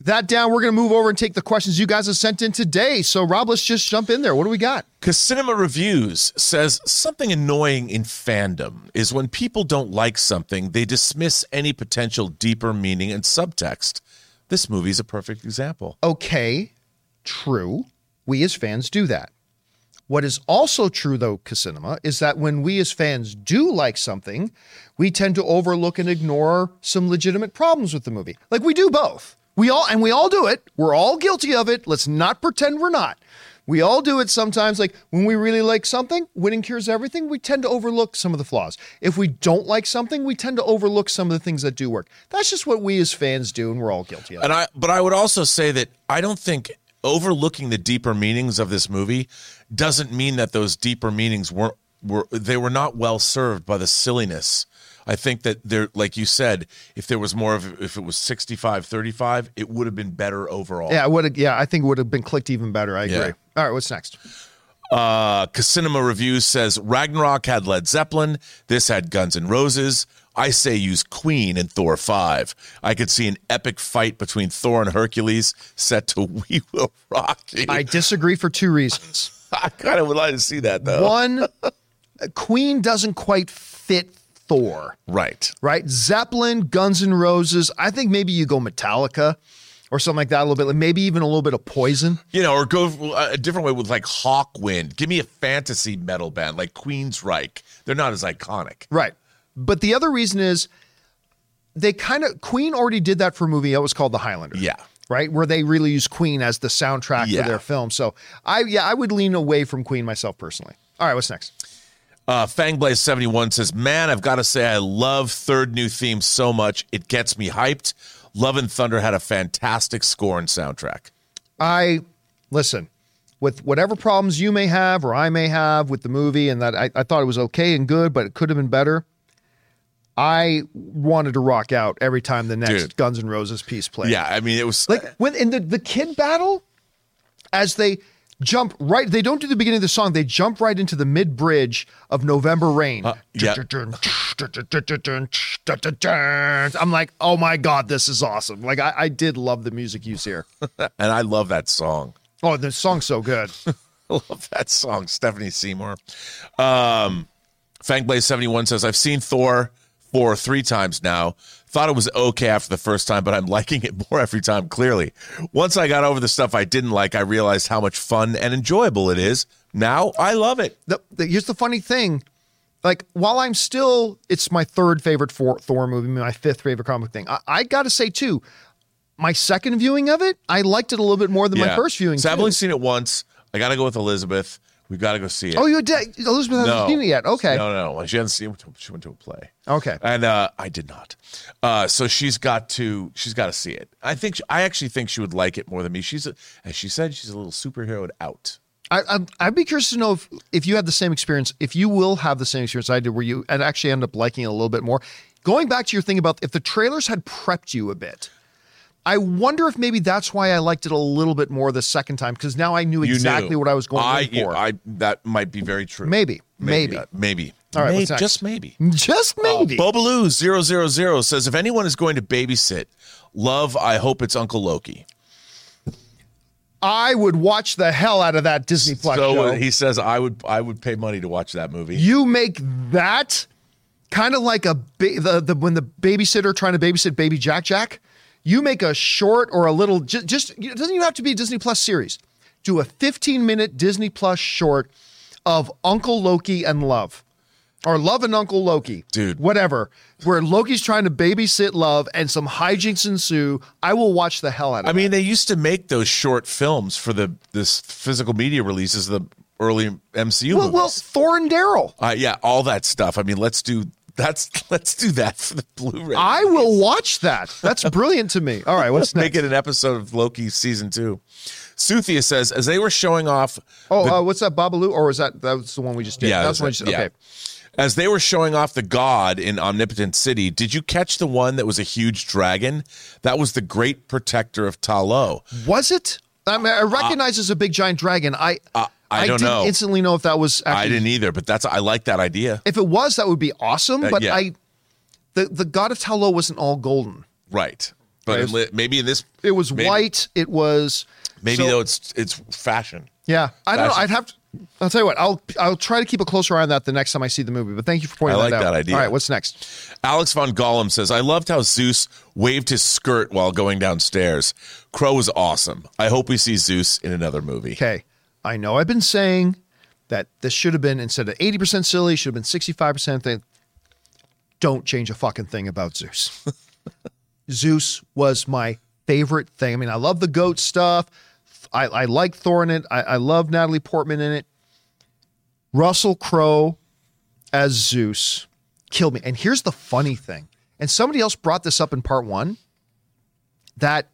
That down, we're going to move over and take the questions you guys have sent in today. So, Rob, let's just jump in there. What do we got? Casinema Reviews says something annoying in fandom is when people don't like something, they dismiss any potential deeper meaning and subtext. This movie is a perfect example. Okay, true. We as fans do that. What is also true, though, Casinema, is that when we as fans do like something, we tend to overlook and ignore some legitimate problems with the movie. Like we do both. We all, and we all do it. We're all guilty of it. Let's not pretend we're not. We all do it sometimes. Like when we really like something, winning cures everything, we tend to overlook some of the flaws. If we don't like something, we tend to overlook some of the things that do work. That's just what we as fans do, and we're all guilty of it. And I but I would also say that I don't think overlooking the deeper meanings of this movie doesn't mean that those deeper meanings weren't were they were not well served by the silliness. I think that there like you said, if there was more of if it was 65-35, it would have been better overall. Yeah, it would have. Yeah, I think it would have been clicked even better. I agree. Yeah. All right, what's next? Uh, Casinema Reviews says Ragnarok had Led Zeppelin. This had Guns N' Roses. I say use Queen in Thor 5. I could see an epic fight between Thor and Hercules set to <laughs> We Will Rock You. I disagree for two reasons. <laughs> I kind of would like to see that though. One, Queen doesn't quite fit Thor, Right. right? Zeppelin, Guns N' Roses. I think maybe you go Metallica or something like that a little bit. Like maybe even a little bit of Poison. You know, or go uh, a different way with like Hawkwind. Give me a fantasy metal band like Queensryche. They're not as iconic. Right. But the other reason is they kind of Queen already did that for a movie that was called The Highlander. Yeah. Right, where they really use Queen as the soundtrack Yeah. for their film. So I yeah, I would lean away from Queen myself personally. All right, what's next? Uh, Fangblaze71 says, Man, I've got to say, I love Third New Theme so much. It gets me hyped. Love and Thunder had a fantastic score and soundtrack. I listen with whatever problems you may have or I may have with the movie, and that I, I thought it was okay and good, but it could have been better. I wanted to rock out every time the next Dude. Guns N' Roses piece played. Yeah, I mean, it was like when in the the kid battle, as they jump right, they don't do the beginning of the song. They jump right into the mid bridge of November Rain. yeah. I'm like, oh my god, this is awesome! Like I, I did love the music use here. <laughs> and I love that song. Oh, the song's so good. <laughs> I love that song, Stephanie Seymour. Um, Fangblaze71 says, I've seen Thor 4 three times now. Thought it was okay after the first time, but I'm <laughs> liking it more every time, clearly. Once I got over the stuff I didn't like, I realized how much fun and enjoyable it is. Now I love it. the, the, here's the funny thing. Like, while I'm still, it's my third favorite Thor movie, my fifth favorite comic thing. I, I got to say, too, my second viewing of it, I liked it a little bit more than my first viewing. So I've only seen it once. I got to go with Elizabeth. We got to go see it. Oh, you did. Elizabeth hasn't no. seen it yet. Okay. No, no, no. She hasn't seen it. She went to a play. Okay. And uh, I did not. Uh, so she's got to. She's got to see it. I think. I actually think she would like it more than me. She's, a, as she said, she's a little superhero out. I, I'd, I'd be curious to know if, if you had the same experience, if you will have the same experience I did, where you and actually end up liking it a little bit more. Going back to your thing about if the trailers had prepped you a bit, I wonder if maybe that's why I liked it a little bit more the second time because now I knew You exactly knew. what I was going I, in for. I that might be very true. maybe, maybe, uh, maybe. All right, May- what's next? just maybe. just maybe. Bobaloo 000 says if anyone is going to babysit, love. I hope it's Uncle Loki. I would watch the hell out of that Disney Plus so show. uh, he says I would. I would pay money to watch that movie. you make that kind of like a ba- the, the when the babysitter trying to babysit baby Jack Jack. You make a short or a little just, just it doesn't even have to be a Disney Plus series. Do a 15 minute Disney Plus short of Uncle Loki and Love. Or Love and Uncle Loki. Dude. Whatever. Where Loki's trying to babysit Love and some hijinks ensue. I will watch the hell out of it. I it. mean, they used to make those short films for the this physical media releases of the early MCU Well, movies. well, Thor and Darryl. uh, yeah, all that stuff. I mean, let's do that's let's do that for the Blu-ray. I will watch that. That's brilliant to me. All right, what's <laughs> next? make it an episode of Loki season two. Suthia says as they were showing off Oh, uh, what's that, Babalu? Or was that that was the one we just did? Yeah, that's the one that's we just, it. okay. As they were showing off the god in Omnipotence City, did you catch the one that was a huge dragon? That was the great protector of Talo. Was it? I mean, I recognize as a big giant dragon. I Uh, I don't didn't know. instantly know if that was. Actually, I didn't either, but that's I like that idea. If it was, that would be awesome. But yeah. I, the the god of Talo wasn't all golden. Right. But li- maybe in this It was maybe, white. It was Maybe so- though it's it's fashion. Yeah, I don't know. I'd have to. I'll tell you what. I'll I'll try to keep a closer eye on that the next time I see the movie. But thank you for pointing I like that out. that idea. All right, what's next? Alex von Gollum says, I loved how Zeus waved his skirt while going downstairs. Crowe was awesome. I hope we see Zeus in another movie. Okay, I know I've been saying that this should have been instead of eighty percent silly, should have been sixty five percent thing. Don't change a fucking thing about Zeus. <laughs> Zeus was my favorite thing. I mean, I love the goat stuff. I, I like Thor in it. I, I love Natalie Portman in it. Russell Crowe as Zeus killed me. And here's the funny thing. And somebody else brought this up in part one that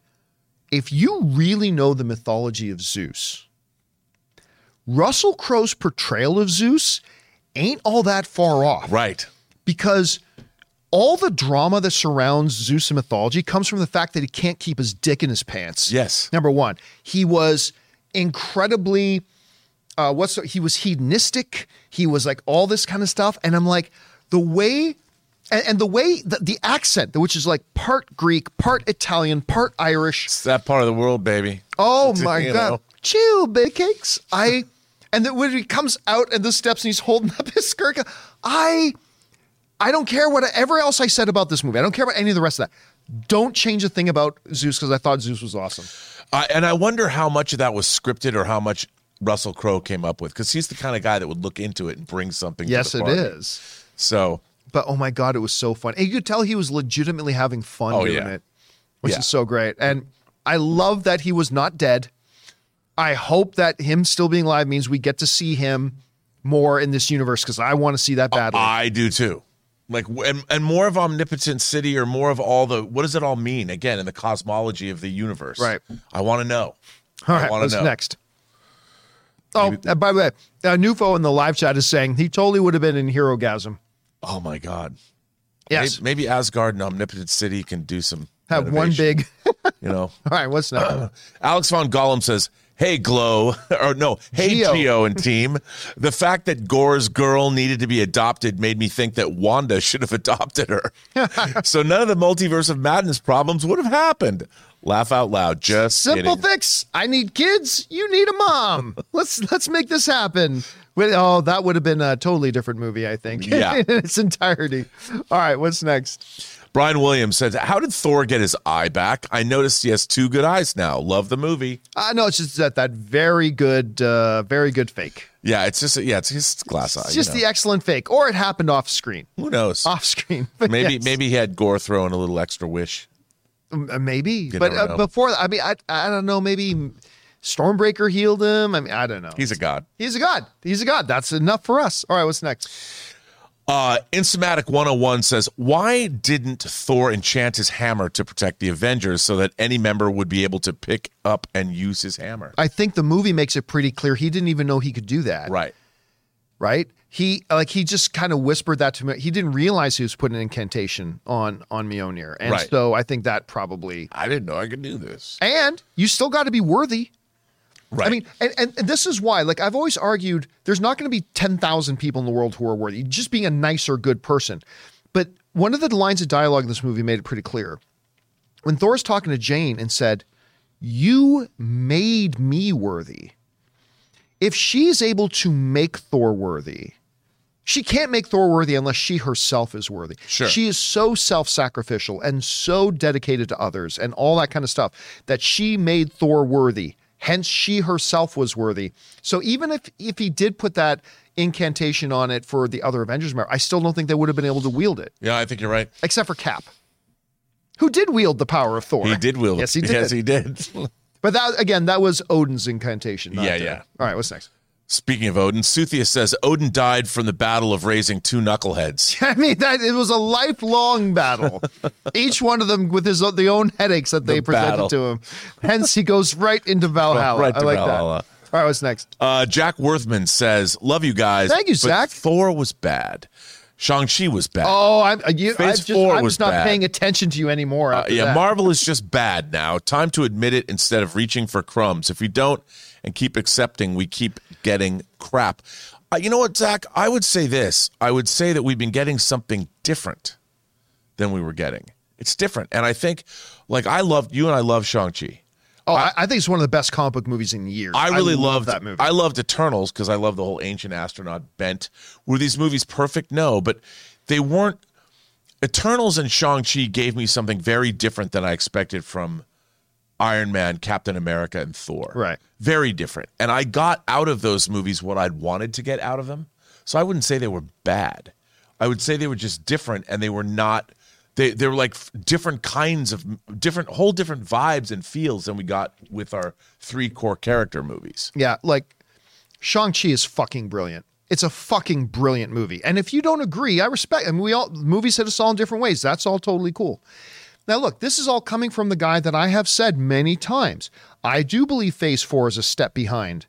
if you really know the mythology of Zeus, Russell Crowe's portrayal of Zeus ain't all that far off Right. because all the drama that surrounds Zeus and mythology comes from the fact that he can't keep his dick in his pants. Yes. Number one, he was incredibly, uh, what's he was hedonistic. He was like all this kind of stuff, and I'm like the way. And, and the way the, the accent, which is like part Greek, part Italian, part Irish, It's that part of the world, baby. Oh <laughs> my god! know. Chill, big cakes. I and then when he comes out and the steps and he's holding up his skirt, I I don't care whatever else I said about this movie. I don't care about any of the rest of that. Don't change a thing about Zeus because I thought Zeus was awesome. I, and I wonder how much of that was scripted or how much Russell Crowe came up with because he's the kind of guy that would look into it and bring something. Yes, to it is. So But oh my god, it was so fun. And you could tell he was legitimately having fun Oh, doing yeah. it, which Yeah. is so great. And I love that he was not dead. I hope that him still being alive means we get to see him more in this universe because I want to see that badly. I do too. Like and, and more of Omnipotence City or more of all the what does it all mean again in the cosmology of the universe? Right. I want to know. All I wanna what's know. next? Oh, uh, by the way, uh, Nufo in the live chat is saying he totally would have been in Herogasm. Oh my God. Yes, Maybe, maybe Asgard and Omnipotence City can do some have one big. you know. <laughs> All right, what's next? <clears throat> Alex von Gollum says, "Hey Glow, <laughs> or no, hey Geo. Geo. and team. The fact that Gorr's girl needed to be adopted made me think that Wanda should have <laughs> adopted her. <laughs> so none of the multiverse of madness problems would have happened. Laugh out loud. Just Simple kidding. fix. I need kids. You need a mom. let's let's make this happen. Oh, that would have been a totally different movie, I think. Yeah. in its entirety. All right, what's next? Brian Williams says, "How did Thor get his eye back? I noticed he has two good eyes now. Love the movie. Uh, know it's just that that very good, uh, very good fake. Yeah, it's just yeah, it's his glass eye. Just you know. the excellent fake, or it happened off screen. who knows. Off screen. <laughs> Maybe yes. maybe he had Gorr throw in a little extra wish. Uh, maybe, You but uh, before I mean, I I don't know. Maybe Stormbreaker healed him. I mean, I don't know. He's a god. He's a god. He's a god. That's enough for us. All right, what's next? Uh, Instamatic 101 says, Why didn't Thor enchant his hammer to protect the Avengers so that any member would be able to pick up and use his hammer? I think the movie makes it pretty clear he didn't even know he could do that. Right. Right? He like he just kind of whispered that to me. He didn't realize he was putting an incantation on on Mjolnir. And Right. so I think that probably I didn't know I could do this. and you still got to be worthy. Right. I mean, and, and, and this is why, like, I've always argued there's not going to be 10,000 people in the world who are worthy, just being a nicer, good person. But one of the lines of dialogue in this movie made it pretty clear. When Thor's talking to Jane and said, You made me worthy. If she's able to make Thor worthy, she can't make Thor worthy unless she herself is worthy. Sure. She is so self sacrificial and so dedicated to others and all that kind of stuff that she made Thor worthy. Hence, she herself was worthy. So even if if he did put that incantation on it for the other Avengers member, I still don't think they would have been able to wield it, yeah, I think you're right. except for Cap, who did wield the power of Thor. He did wield it. <laughs> Yes, he did. Yes, he did. But that again, that was Odin's incantation. not, Yeah, yeah. All right, what's next? Speaking of Odin, Suthia says Odin died from the battle of raising two knuckleheads. <laughs> I mean that it was a lifelong battle. <laughs> Each one of them with his the own headaches that they The presented battle. to him. Hence, he goes right into Valhalla. Right I to like Valhalla. that. All right, what's next? Uh, Jack Worthman says, "Love you guys." Thank you, but Zach. Thor was bad. Shang Chi was bad. Oh, I'm uh, you, Phase I'm just, four I'm was just not bad. paying attention to you anymore. Uh, yeah, that. Marvel is <laughs> just bad now. Time to admit it instead of reaching for crumbs. If we don't and keep accepting, we keep getting crap. Uh, you know what, Zach? I would say this. I would say that we've been getting something different than we were getting. It's different, and I think, like I loved you and I love Shang Chi. Oh, I, I think it's one of the best comic book movies in years. I really love loved that movie. I loved Eternals because I love the whole ancient astronaut bent. Were these movies perfect? No, but they weren't. Eternals and Shang Chi gave me something very different than I expected from Iron Man, Captain America, and Thor. Right. Very different, and I got out of those movies what I'd wanted to get out of them. So I wouldn't say they were bad. I would say they were just different, and they were not. They they were like different kinds of different whole different vibes and feels than we got with our three core character movies. Yeah, like Shang-Chi is fucking brilliant. It's a fucking brilliant movie. And if you don't agree, I respect I mean we all movies hit us all in different ways. That's all totally cool. Now look, this is all coming from the guy that I have said many times. I do believe Phase 4 is a step behind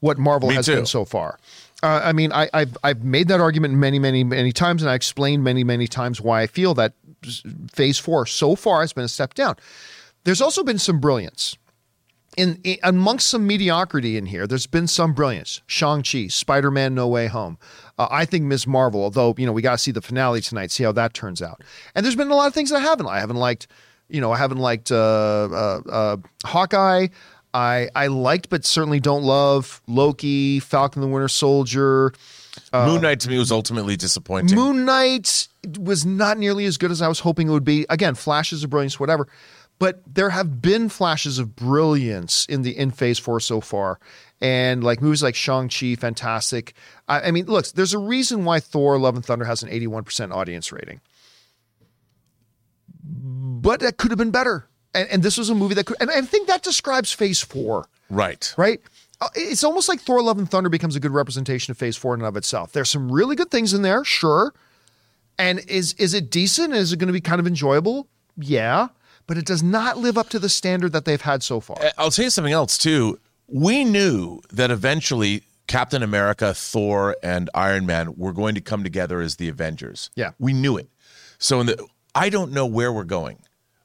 what Marvel Me has too. been so far. Uh, I mean, I, I've I've made that argument many, many, many times, and I explained many, many times why I feel that Phase Four so far has been a step down. There's also been some brilliance in, in amongst some mediocrity in here. There's been some brilliance. Shang Chi, Spider Man, No Way Home. Uh, I think Ms. Marvel, although you know we got to see the finale tonight, see how that turns out. And there's been a lot of things that I haven't. I haven't liked, you know, I haven't liked uh, uh, uh, Hawkeye. I I liked, but certainly don't love Loki, Falcon the Winter Soldier. Moon Knight to me was ultimately disappointing. Moon Knight was not nearly as good as I was hoping it would be. Again, flashes of brilliance, whatever. But there have been flashes of brilliance in the in phase four so far. And like movies like Shang-Chi, fantastic. I, I mean, look, there's a reason why Thor Love and Thunder has an 81% audience rating. But that could have been better. And, and this was a movie that could, and I think that describes phase four right. right? Uh, It's almost like Thor: Love and Thunder becomes a good representation of Phase Four in and of itself. There's some really good things in there, sure. And is is it decent? Is it going to be kind of enjoyable? Yeah, but it does not live up to the standard that they've had so far. Uh, I'll tell you something else too. We knew that eventually Captain America, Thor, and Iron Man were going to come together as the Avengers. Yeah. we knew it. So in the, I don't know where we're going.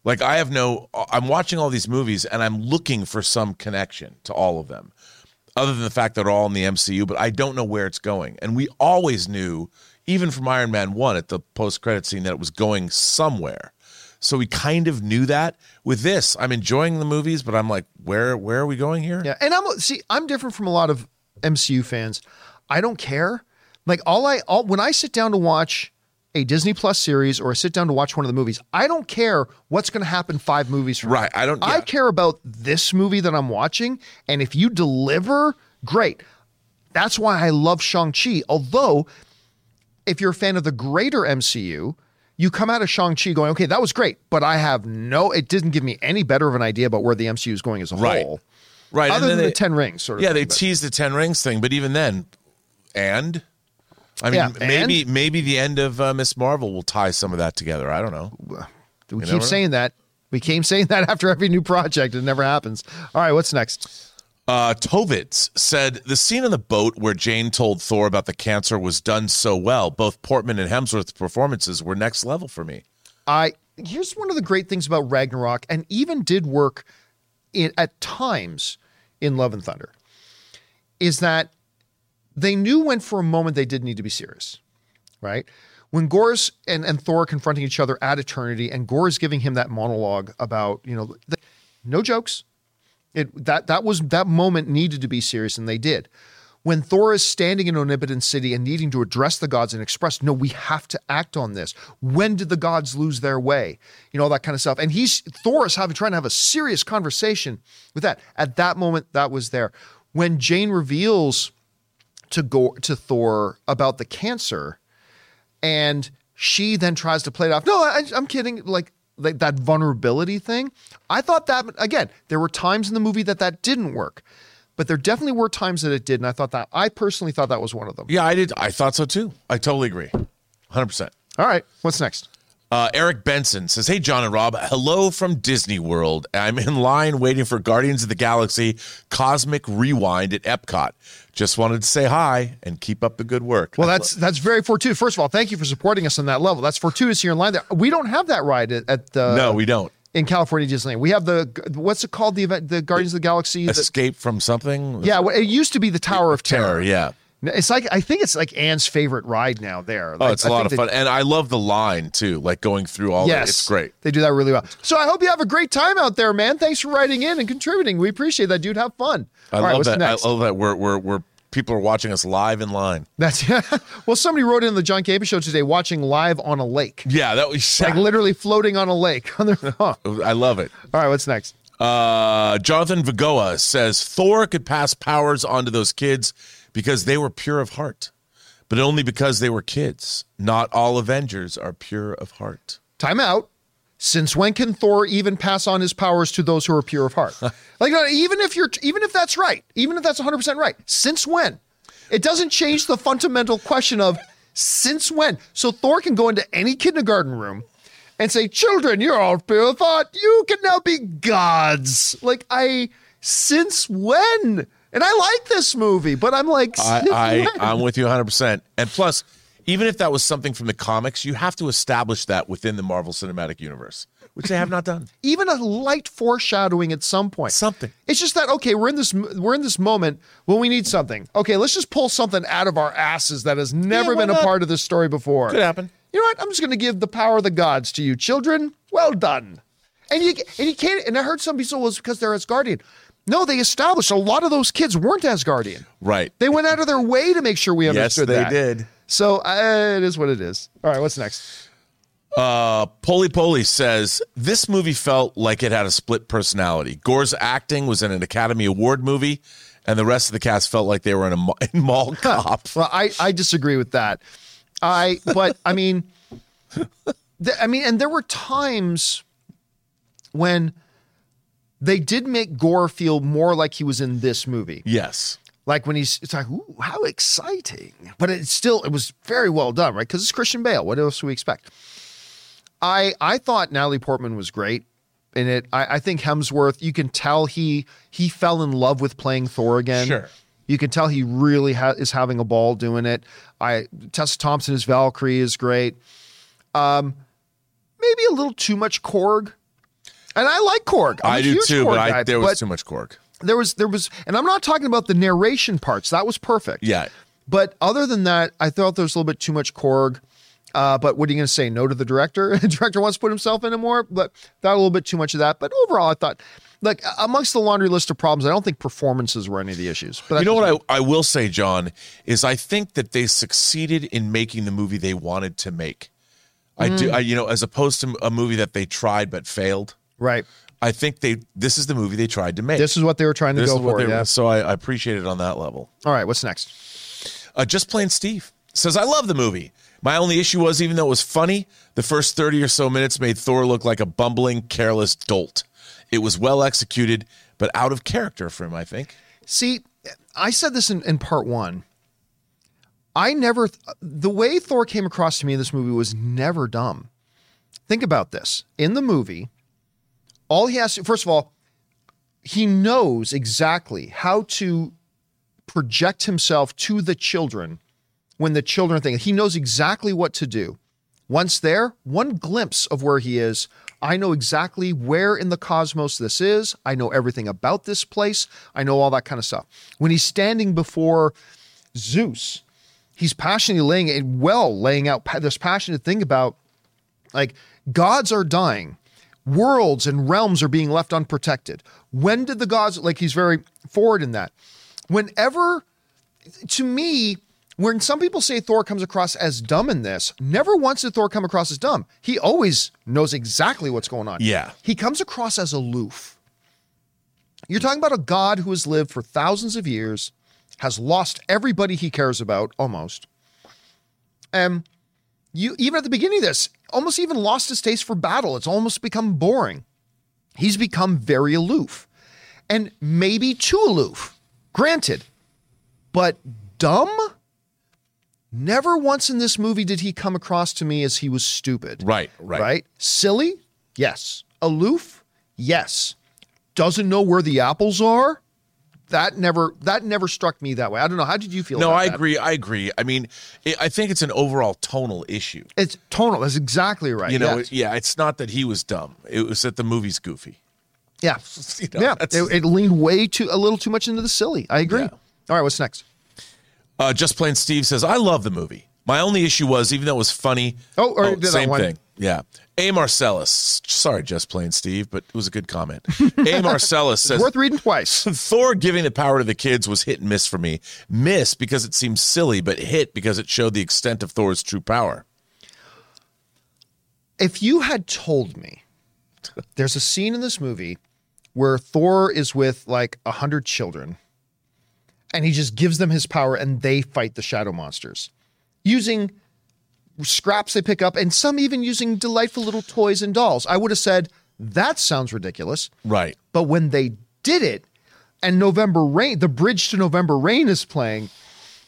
Like I have no. I'm watching all these movies and I'm looking for some connection to all of them, other than the fact that they're all in the MCU. But I don't know where it's going. And we always knew, even from Iron Man one at the post credit scene, that it was going somewhere. So we kind of knew that. With this, I'm enjoying the movies, but I'm like, where where are we going here? Yeah, and I'm see, I'm different from a lot of MCU fans. I don't care. Like all I all when I sit down to watch a Disney Plus series or I sit down to watch one of the movies, I don't care what's going to happen five movies from now. Right, I don't- I care about this movie that I'm watching, and if you deliver, great. That's why I love Shang Chi. Although, if you're a fan of the greater MCU. You come out of Shang-Chi going, okay, that was great, but I have no, it didn't give me any better of an idea about where the MCU is going as a Right. whole. Right, and Other than they- the ten rings, sort of. Yeah, thing, they but- teased the Ten Rings thing, but even then, and I mean, Yeah, maybe maybe the end of uh, Miss Marvel will tie some of that together. I don't know. We never keep saying that. We keep saying that <laughs> after every new project. It never happens. All right, what's next? Uh, Tovitz said the scene on the boat where Jane told Thor about the cancer was done so well. Both Portman and Hemsworth's performances were next level for me. I here's one of the great things about Ragnarok, and even did work in, at times in Love and Thunder, is that they knew when for a moment they did need to be serious, right? When Gorr's and, and Thor confronting each other at eternity, and Gore is giving him that monologue about, you know, the, no jokes. It that that was that moment needed to be serious, and they did. When Thor is standing in Omnipotence City and needing to address the gods and express, no, we have to act on this. When did the gods lose their way? You know, all that kind of stuff. And he's Thor is having trying to have a serious conversation with that. At that moment, that was there. When Jane reveals to go to Thor about the cancer, and she then tries to play it off. No, I, I'm kidding. Like, like that vulnerability thing. I thought that again. There were times in the movie that that didn't work, but there definitely were times that it did, and I thought that. I personally thought that was one of them. Yeah, I did. I thought so too. I totally agree. 100%. All right, what's next? Uh, Eric Benson says, Hey, John and Rob, hello from Disney World. I'm in line waiting for Guardians of the Galaxy Cosmic Rewind at Epcot. Just wanted to say hi and keep up the good work. Well, that's that's very fortuitous. First of all, thank you for supporting us on that level. That's fortuitous here in line. There, we don't have that ride at, at the no, we don't. in California Disneyland. We have the what's it called? The event, the Guardians of the Galaxy. the- Escape from something? yeah, it used to be the Tower of Terror. Terror, yeah. It's like I think it's like Anne's favorite ride now. There, Oh, Like, it's I a lot think of they- fun. And I love the line too, like going through all Yes, that. It's great. They do that really well. So I hope you have a great time out there, man. Thanks for writing in and contributing. We appreciate that, dude. Have fun. I All right, love what's that. I love that we're, we're, we're, people are watching us live in line. That's <laughs> yeah. well. Somebody wrote in the John Cable show today, watching live on a lake, Yeah, that was <laughs> like literally floating on a lake <laughs> on their phone. I love it. All right, what's next? Uh, Jonathan Vigoa says Thor could pass powers onto those kids because they were pure of heart, but only because they were kids. Not all Avengers are pure of heart. Time out. Since when can Thor even pass on his powers to those who are pure of heart? <laughs> like even if you're even if that's right, even if that's 100% right. Since when? It doesn't change the fundamental question of since when. So Thor can go into any kindergarten room and say, "Children, you're all pure of heart. You can now be gods." Like I since when? And I like this movie, but I'm like, I, <laughs> I, I'm with you 100. percent And plus, even if that was something from the comics, you have to establish that within the Marvel Cinematic Universe, which they have not done. <laughs> even a light foreshadowing at some point. Something. It's just that okay, we're in this we're in this moment when we need something. Okay, let's just pull something out of our asses that has never why been a not? part of this story before. Could happen. You know what? I'm just going to give the power of the gods to you, children. Well done. And you and you can't. And I heard some people say, "Well, it's because they're Asgardian." No, they established a lot of those kids weren't Asgardian. Right. They went out of their way to make sure we understood Yes, they that. did. So uh, it is what it is. All right, what's next? Uh, Poly Poly says this movie felt like it had a split personality. Gorr's acting was in an Academy Award movie, and the rest of the cast felt like they were in a <laughs> in mall cop. Well, I, I disagree with that. I but I mean, <laughs> th- I mean, and there were times when they did make Gorr feel more like he was in this movie. Yes. Like when he's, it's like, ooh, how exciting! But it's still, it was very well done, right? Because it's Christian Bale. What else do we expect? I I thought Natalie Portman was great in it. I, I think Hemsworth. You can tell he he fell in love with playing Thor again. Sure. You can tell he really ha- is having a ball doing it. I Tessa Thompson as Valkyrie is great. Um, maybe a little too much Korg, and I like Korg. I'm I do too, Korg but I, guy, there was but too much Korg. there was there was, and I'm not talking about the narration parts. That was perfect. Yeah. But other than that, I thought there was a little bit too much Korg. Uh, but what are you going to say? No to the director? <laughs> the director wants to put himself in it more, but that a little bit too much of that. But overall, I thought, like amongst the laundry list of problems, I don't think performances were any of the issues. But You know what I, I will say, John, is I think that they succeeded in making the movie they wanted to make. I Mm. do, I, you know, as opposed to a movie that they tried but failed. Right? I think they this is the movie they tried to make. This is what they were trying to This go for. Yeah. So I, I appreciate it on that level. All right. What's next? Uh, just plain Steve says, I love the movie. My only issue was, even though it was funny, the first 30 or so minutes made Thor look like a bumbling, careless dolt. It was well executed, but out of character for him. I think. See, I said this in, in part one. I never, the way Thor came across to me in this movie was never dumb. Think about this. In the movie, all he has to, first of all, he knows exactly how to project himself to the children when the children think. He knows exactly what to do. Once there, one glimpse of where he is, I know exactly where in the cosmos this is. I know everything about this place. I know all that kind of stuff. When he's standing before Zeus, he's passionately laying it well, laying out this passionate thing about like gods are dying, worlds and realms are being left unprotected. When did the gods like he's very forward in that? Whenever to me, when some people say Thor comes across as dumb in this, never once did Thor come across as dumb. He always knows exactly what's going on. Yeah. He comes across as aloof. You're talking about a god who has lived for thousands of years, has lost everybody he cares about almost. And you even at the beginning of this, almost even lost his taste for battle. It's almost become boring. He's become very aloof. And maybe too aloof. Granted. But dumb? Never once in this movie did he come across to me as he was stupid. Right, right. Right? Silly? Yes. Aloof? Yes. Doesn't know where the apples are? That never that never struck me that way. I don't know. How did you feel? No, I that? agree. I agree. I mean, it, I think it's an overall tonal issue. It's tonal. That's exactly right. You know, yeah. it- yeah, it's not that he was dumb. It was that the movie's goofy. yeah. <laughs> You know, yeah. It, it leaned way too a little too much into the silly. I agree. Yeah. All right, what's next? Uh, Just plain Steve says, "I love the movie. My only issue was, even though it was funny, Oh, or did that same one. thing. Yeah. A Marcellus, sorry, just plain Steve, but it was a good comment. A <laughs> Marcellus says, Worth reading twice. <laughs> Thor giving the power to the kids was hit and miss for me. Miss because it seemed silly, but hit because it showed the extent of Thor's true power. if you had told me there's a scene in this movie where Thor is with like a hundred children and he just gives them his power and they fight the shadow monsters using scraps they pick up and some even using delightful little toys and dolls, I would have said, that sounds ridiculous. Right. But when they did it, and November Rain, the bridge to November Rain is playing,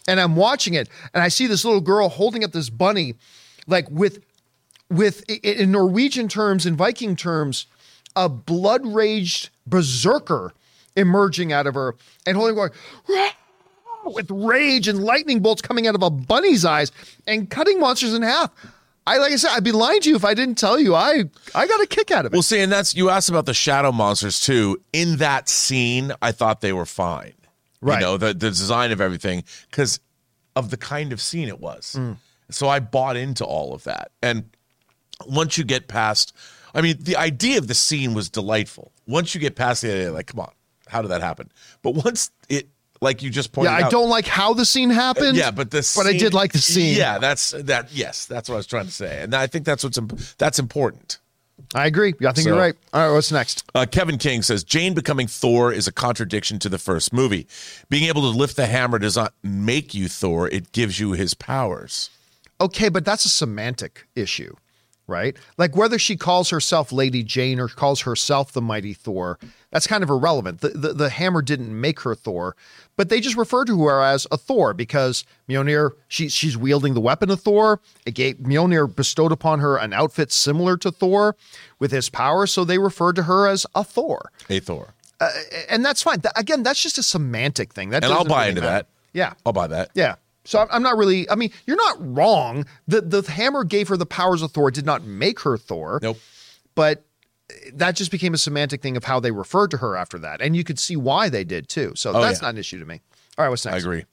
and I'm watching it, and I see this little girl holding up this bunny, like with, with in Norwegian terms, in Viking terms, a blood raged berserker emerging out of her and holding going with rage and lightning bolts coming out of a bunny's eyes and cutting monsters in half. I like I said, I'd be lying to you if I didn't tell you. I I got a kick out of it. Well, see, and that's you asked about the shadow monsters too. In that scene, I thought they were fine. Right. You know, the, the design of everything because of the kind of scene it was. Mm. So I bought into all of that. And once you get past, I mean, the idea of the scene was delightful. Once you get past the idea, like, come on, how did that happen? But once it, like you just pointed out. yeah, I out, don't like how the scene happened. yeah, but the but I did like the scene. Yeah, that's that. Yes, that's what I was trying to say, and I think that's what's imp- that's important. I agree. I think So- you're right. All right, what's next? Uh, Kevin King says Jane becoming Thor is a contradiction to the first movie. Being able to lift the hammer does not make you Thor; it gives you his powers. Okay, but that's a semantic issue, right? Like whether she calls herself Lady Jane or calls herself the Mighty Thor, that's kind of irrelevant. The, the, the hammer didn't make her Thor, but they just refer to her as a Thor because Mjolnir, she, she's wielding the weapon of Thor. It gave Mjolnir bestowed upon her an outfit similar to Thor with his power, so they referred to her as a Thor. A Thor, uh, And that's fine. Th- Again, that's just a semantic thing. That and I'll buy really into matter. that. Yeah. I'll buy that. Yeah. So I'm- not really. I mean, you're not wrong. The the hammer gave her the powers of Thor. Did not make her Thor. Nope. But that just became a semantic thing of how they referred to her after that, and you could see why they did too. So oh, that's Oh, yeah. not an issue to me. All right, what's next? I agree.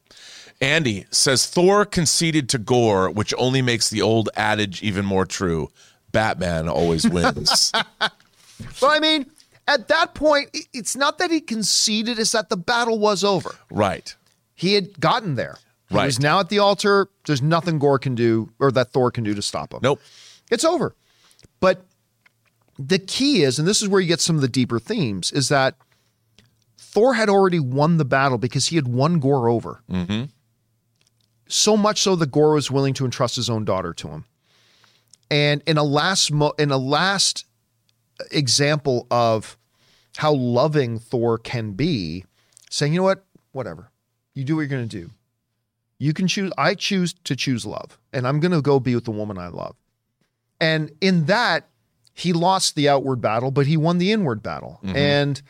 Andy says Thor conceded to Gorr, which only makes the old adage even more true. Batman always wins. <laughs> But I mean, at that point, it's not that he conceded; it's that the battle was over. right. He had gotten there. Right. He's now at the altar. There's nothing Gorr can do or that Thor can do to stop him. Nope. It's over. But the key is, and this is where you get some of the deeper themes, is that Thor had already won the battle because he had won Gorr over. Mm-hmm. So much so that Gorr was willing to entrust his own daughter to him. And in a last mo- in a last example of how loving Thor can be, saying, you know what, whatever, you do what you're going to do. You can choose. I choose to choose love, and I'm going to go be with the woman I love. And in that, he lost the outward battle, but he won the inward battle. Mm-hmm. And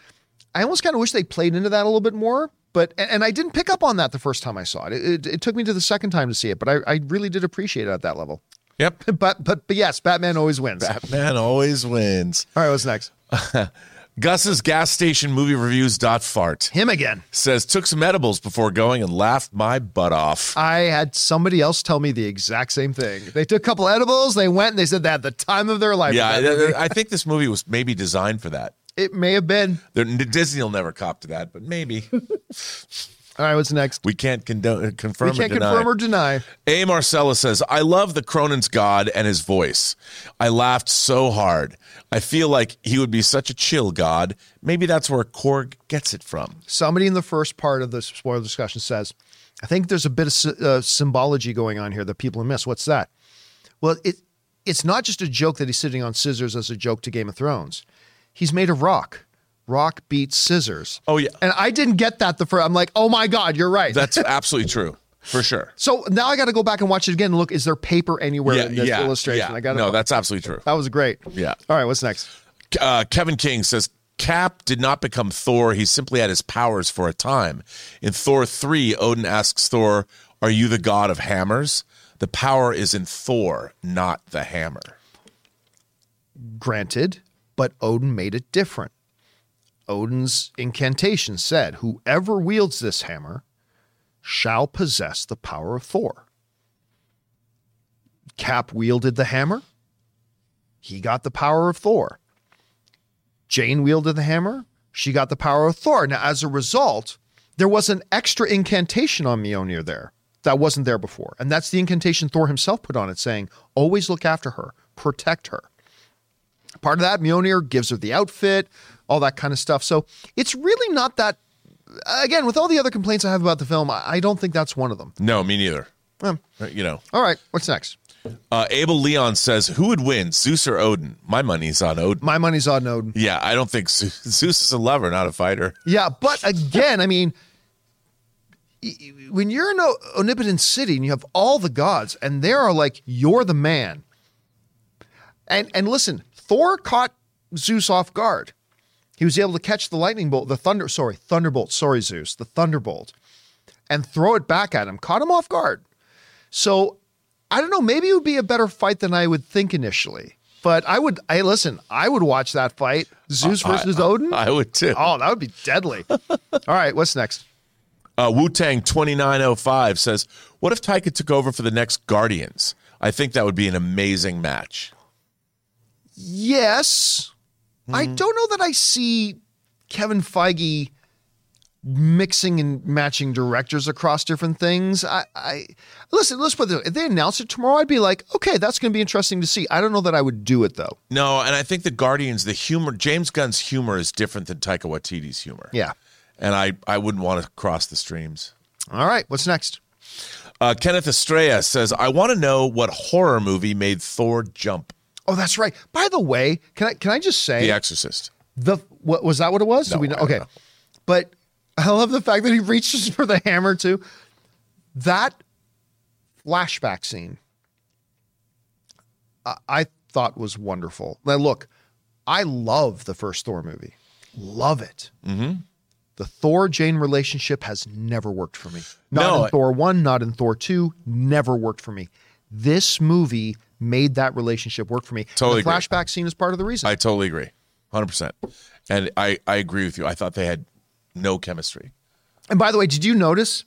I almost kind of wish they played into that a little bit more. But and, and I didn't pick up on that the first time I saw it. It, it. it took me to the second time to see it, but I, I really did appreciate it at that level. Yep. <laughs> But but but yes, Batman always wins. Batman always wins. All right, what's next? <laughs> Gus's gas station movie reviews dot fart Him again. says took some edibles before going and laughed my butt off. I had somebody else tell me the exact same thing. They took a couple edibles, they went and they said they had the time of their life. Yeah, with that movie. I, I think this movie was maybe designed for that. it may have been. There- Disney will never cop to that, but maybe All right, what's next? we can't condone, uh, confirm We can't or deny. confirm or deny. A. Marcella says, I love the Kronan's God and his voice. I laughed so hard. I feel like he would be such a chill God. Maybe that's where Korg gets it from. Somebody in the first part of the spoiler discussion says, I think there's a bit of uh, symbology going on here that people miss. What's that? Well, it it's not just a joke that he's sitting on scissors as a joke to Game of Thrones. He's made of rock. Rock beats scissors. Oh, yeah. And I didn't get that the first. I'm like, oh my God, you're right. That's <laughs> absolutely true, for sure. so now I got to go back and watch it again and look, is there paper anywhere in this illustration? yeah. I got No, that's absolutely true. That was great. Yeah. All right, what's next? Uh, Kevin King says Cap did not become Thor. He simply had his powers for a time. In Thor 3, Odin asks Thor, Are you the god of hammers? The power is in Thor, not the hammer. Granted, but Odin made it different. Odin's incantation said, Whoever wields this hammer shall possess the power of Thor. Cap wielded the hammer. He got the power of Thor. Jane wielded the hammer. She got the power of Thor. Now, as a result, there was an extra incantation on Mjolnir there that wasn't there before. And that's the incantation Thor himself put on it, saying, Always look after her, protect her. Part of that, Mjolnir gives her the outfit, all that kind of stuff. So it's really not that. Again, with all the other complaints I have about the film, I I don't think that's one of them. No, me neither. Um, Uh, You know, all right, what's next? uh, Abel Leon says, Who would win, Zeus or Odin? My money's on Odin. My money's on Odin. Yeah, I don't think Zeus, Zeus is a lover, not a fighter. Yeah, but again, I mean, when you're in a omnipotent city and you have all the gods, and they are like, you're the man. And and listen, Thor caught Zeus off guard. He was able to catch the lightning bolt, the thunder, sorry, thunderbolt, sorry, Zeus, the thunderbolt, and throw it back at him, caught him off guard. So I don't know, maybe it would be a better fight than I would think initially. But I would, I listen, I would watch that fight, Zeus versus Odin. I would too. Oh, that would be deadly. All right, what's next? Uh, Wu Tang 2905 says, What if Taika took over for the next Guardians? I think that would be an amazing match. Yes. I don't know that I see Kevin Feige mixing and matching directors across different things. I, I listen, let's put it if they announce it tomorrow, I'd be like, okay, that's gonna be interesting to see. I don't know that I would do it though. No, and I think the Guardians, the humor, James Gunn's humor is different than Taika Waititi's humor. Yeah. And I, I wouldn't want to cross the streams. All right, what's next? Uh, Kenneth Estrella says, I want to know what horror movie made Thor jump. Oh, that's right. By the way, can I can I just say The Exorcist. the what was that what it was? No, we know? Okay. know. But I love the fact that he reaches for the hammer too. That flashback scene I, I thought was wonderful. Now look, I love the first Thor movie. Love it. Mm-hmm. The Thor Jane relationship has never worked for me. Not No, in Thor 1, not in Thor 2, never worked for me. This movie made that relationship work for me. Totally the agree. flashback scene is part of the reason. I totally agree. 100%. And I, I agree with you. I thought they had no chemistry. And by the way, did you notice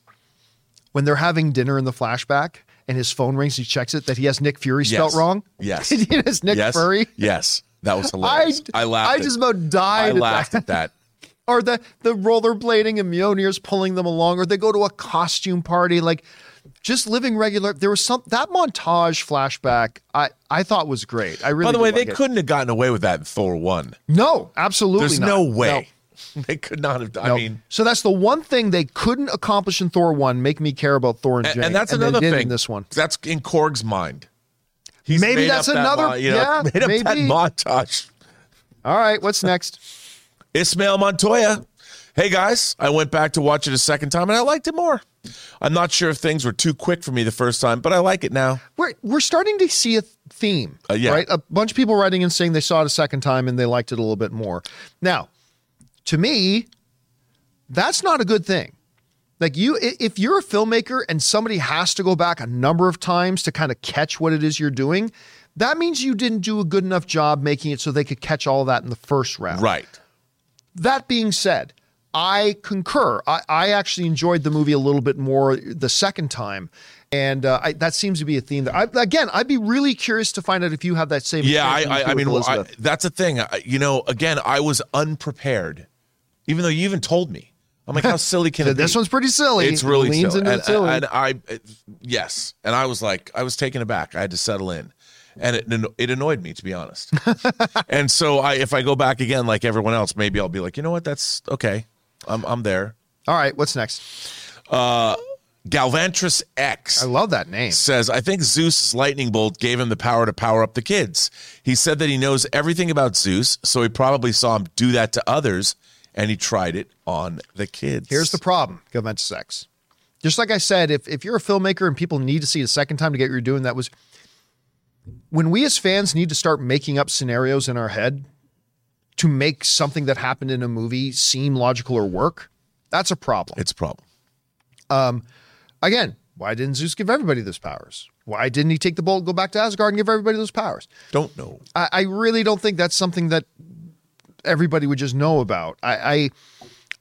when they're having dinner in the flashback and his phone rings, he checks it that he has Nick Fury spelled Yes. wrong? Yes. <laughs> it has Nick yes. Fury. Yes. That was <laughs> hilarious. I, laughed. I at- just about died. I at laughed that. at that. <laughs> Or the the rollerblading and Mjolnir's pulling them along, or they go to a costume party, like just living regular. There was some that montage flashback I I thought was great. I really. By the way, they like it. couldn't have gotten away with that in Thor 1. No, absolutely. There's not. no way. <laughs> They could not have. No. I No. mean, so that's the one thing they couldn't accomplish in Thor one. Make me care about Thor and and, Jane, and that's they another thing. in this one. That's in Korg's mind. He's Maybe that's that another- mo- you know, yeah, made up that maybe. montage. All right, what's next? Ismail Montoya. Hey guys, I went back to watch it a second time and I liked it more. I'm not sure if things were too quick for me the first time, but I like it now. We're we're starting to see a theme, Uh, yeah. right? A bunch of people writing and saying they saw it a second time and they liked it a little bit more. Now, to me, that's not a good thing. Like you, if you're a filmmaker and somebody has to go back a number of times to kind of catch what it is you're doing, that means you didn't do a good enough job making it so they could catch all that in the first round. Right. That being said, I concur. I, I actually enjoyed the movie a little bit more the second time. And uh, I, that seems to be a theme that, I, again, I'd be really curious to find out if you have that same. Yeah, I, I, I with mean, I, that's the thing. I, you know, again, I was unprepared, even though you even told me. I'm like, how <laughs> silly can it be? this one's pretty silly. It's really it leans silly. into and, silly. and I, yes, and I was like, I was taken aback. I had to settle in, and it it annoyed me to be honest. <laughs> and so, I if I go back again, like everyone else, maybe I'll be like, you know what, that's okay. I'm I'm there. all right, what's next? Uh, Galvantris X. I love that name. says, I think Zeus's lightning bolt gave him the power to power up the kids. He said that he knows everything about Zeus, so he probably saw him do that to others, and he tried it on the kids. Here's the problem, Juventus X. Just like I said, if, if you're a filmmaker and people need to see it a second time to get what you're doing, that was when we as fans need to start making up scenarios in our head to make something that happened in a movie seem logical or work. That's a problem. it's a problem. Um, again, why didn't Zeus give everybody those powers? Why didn't he take the bolt, go back to Asgard, and give everybody those powers? Don't know. I, I really don't think that's something that everybody would just know about. I, I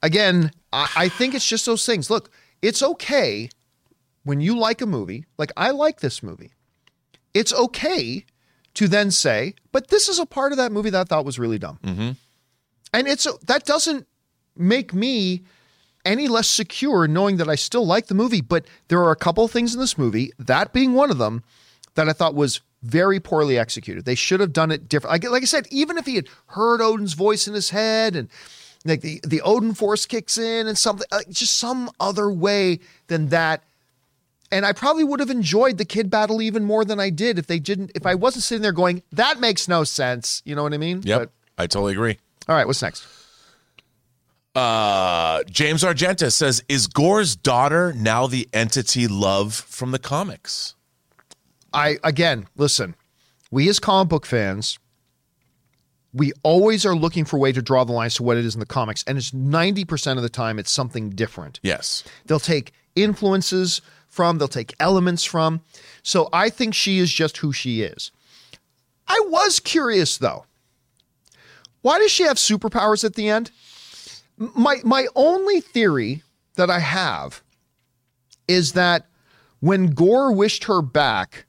again, I, I think it's just those things. Look, it's okay when you like a movie, like I like this movie. It's okay to then say, but this is a part of that movie that I thought was really dumb. Mm-hmm. And it's that doesn't make me any less secure knowing that I still like the movie, but there are a couple of things in this movie, that being one of them, that I thought was very poorly executed. They should have done it different. Like, like I said, even if he had heard Odin's voice in his head and like the, the Odin force kicks in and something, like just some other way than that. And I probably would have enjoyed the kid battle even more than I did if they didn't, if I wasn't sitting there going, that makes no sense. You know what I mean? Yep, I totally agree. all right, what's next? Uh, James Argenta says, "Is Gorr's daughter now the entity Love from the comics?" I again, listen, we as comic book fans, we always are looking for a way to draw the lines to what it is in the comics, and it's ninety percent of the time it's something different. Yes. They'll take influences from, they'll take elements from. So I think she is just who she is. I was curious though. Why does she have superpowers at the end? My my only theory that I have is that when Gorr wished her back,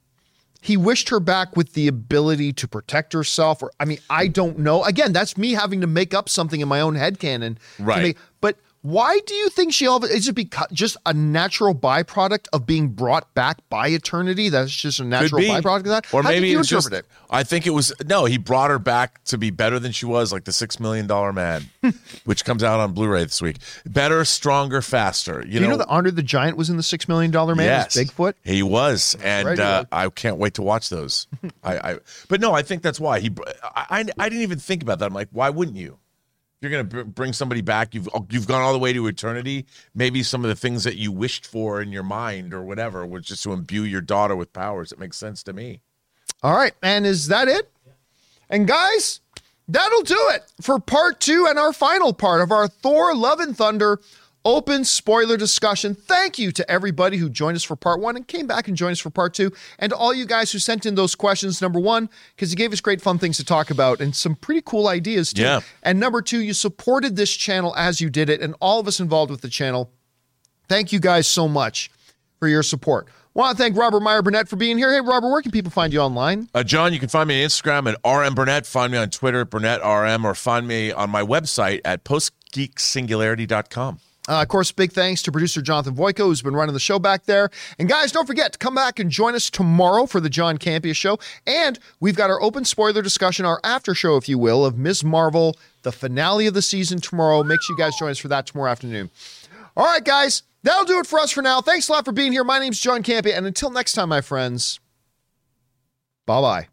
he wished her back with the ability to protect herself or I mean, I don't know. Again, that's me having to make up something in my own head canon. Right. make- but why do you think she all is it because just a natural byproduct of being brought back by eternity? That's just a natural byproduct of that? Or How maybe you it was just. it? I think it was no. He brought her back to be better than she was, like the Six Million Dollar Man, <laughs> which comes out on Blu-ray this week. Better, stronger, faster. You Do you know that Andre the Giant was in the Six Million Dollar Man yes, Bigfoot? He was, and right, uh. I can't wait to watch those. <laughs> I, I, but no, I think that's why he. I, I, I didn't even think about that. I'm like, why wouldn't you? If you're gonna br- bring somebody back. You've oh, you've gone all the way to eternity. Maybe some of the things that you wished for in your mind or whatever was just to imbue your daughter with powers. It makes sense to me. All right. And is that it? And guys, that'll do it for part two and our final part of our Thor Love and Thunder open spoiler discussion. Thank you to everybody who joined us for part one and came back and joined us for part two. And to all you guys who sent in those questions, number one, because you gave us great fun things to talk about and some pretty cool ideas too. Yeah. And number two, you supported this channel as you did it, and all of us involved with the channel. Thank you guys so much for your support. Want to thank Robert Meyer Burnett for being here. Hey, Robert, where can people find you online? Uh, John, you can find me on Instagram at RM Burnett. Find me on Twitter at Burnett RM, or find me on my website at postgeeksingularity.com. Uh, of course, big thanks to producer Jonathan Voico, who's been running the show back there. And guys, don't forget to come back and join us tomorrow for the John Campea show. And we've got our open spoiler discussion, our after show, if you will, of Ms. Marvel, the finale of the season tomorrow. Make sure you guys join us for that tomorrow afternoon. All right, guys, that'll do it for us for now. Thanks a lot for being here. My name's John Campea. And until next time, my friends, bye bye.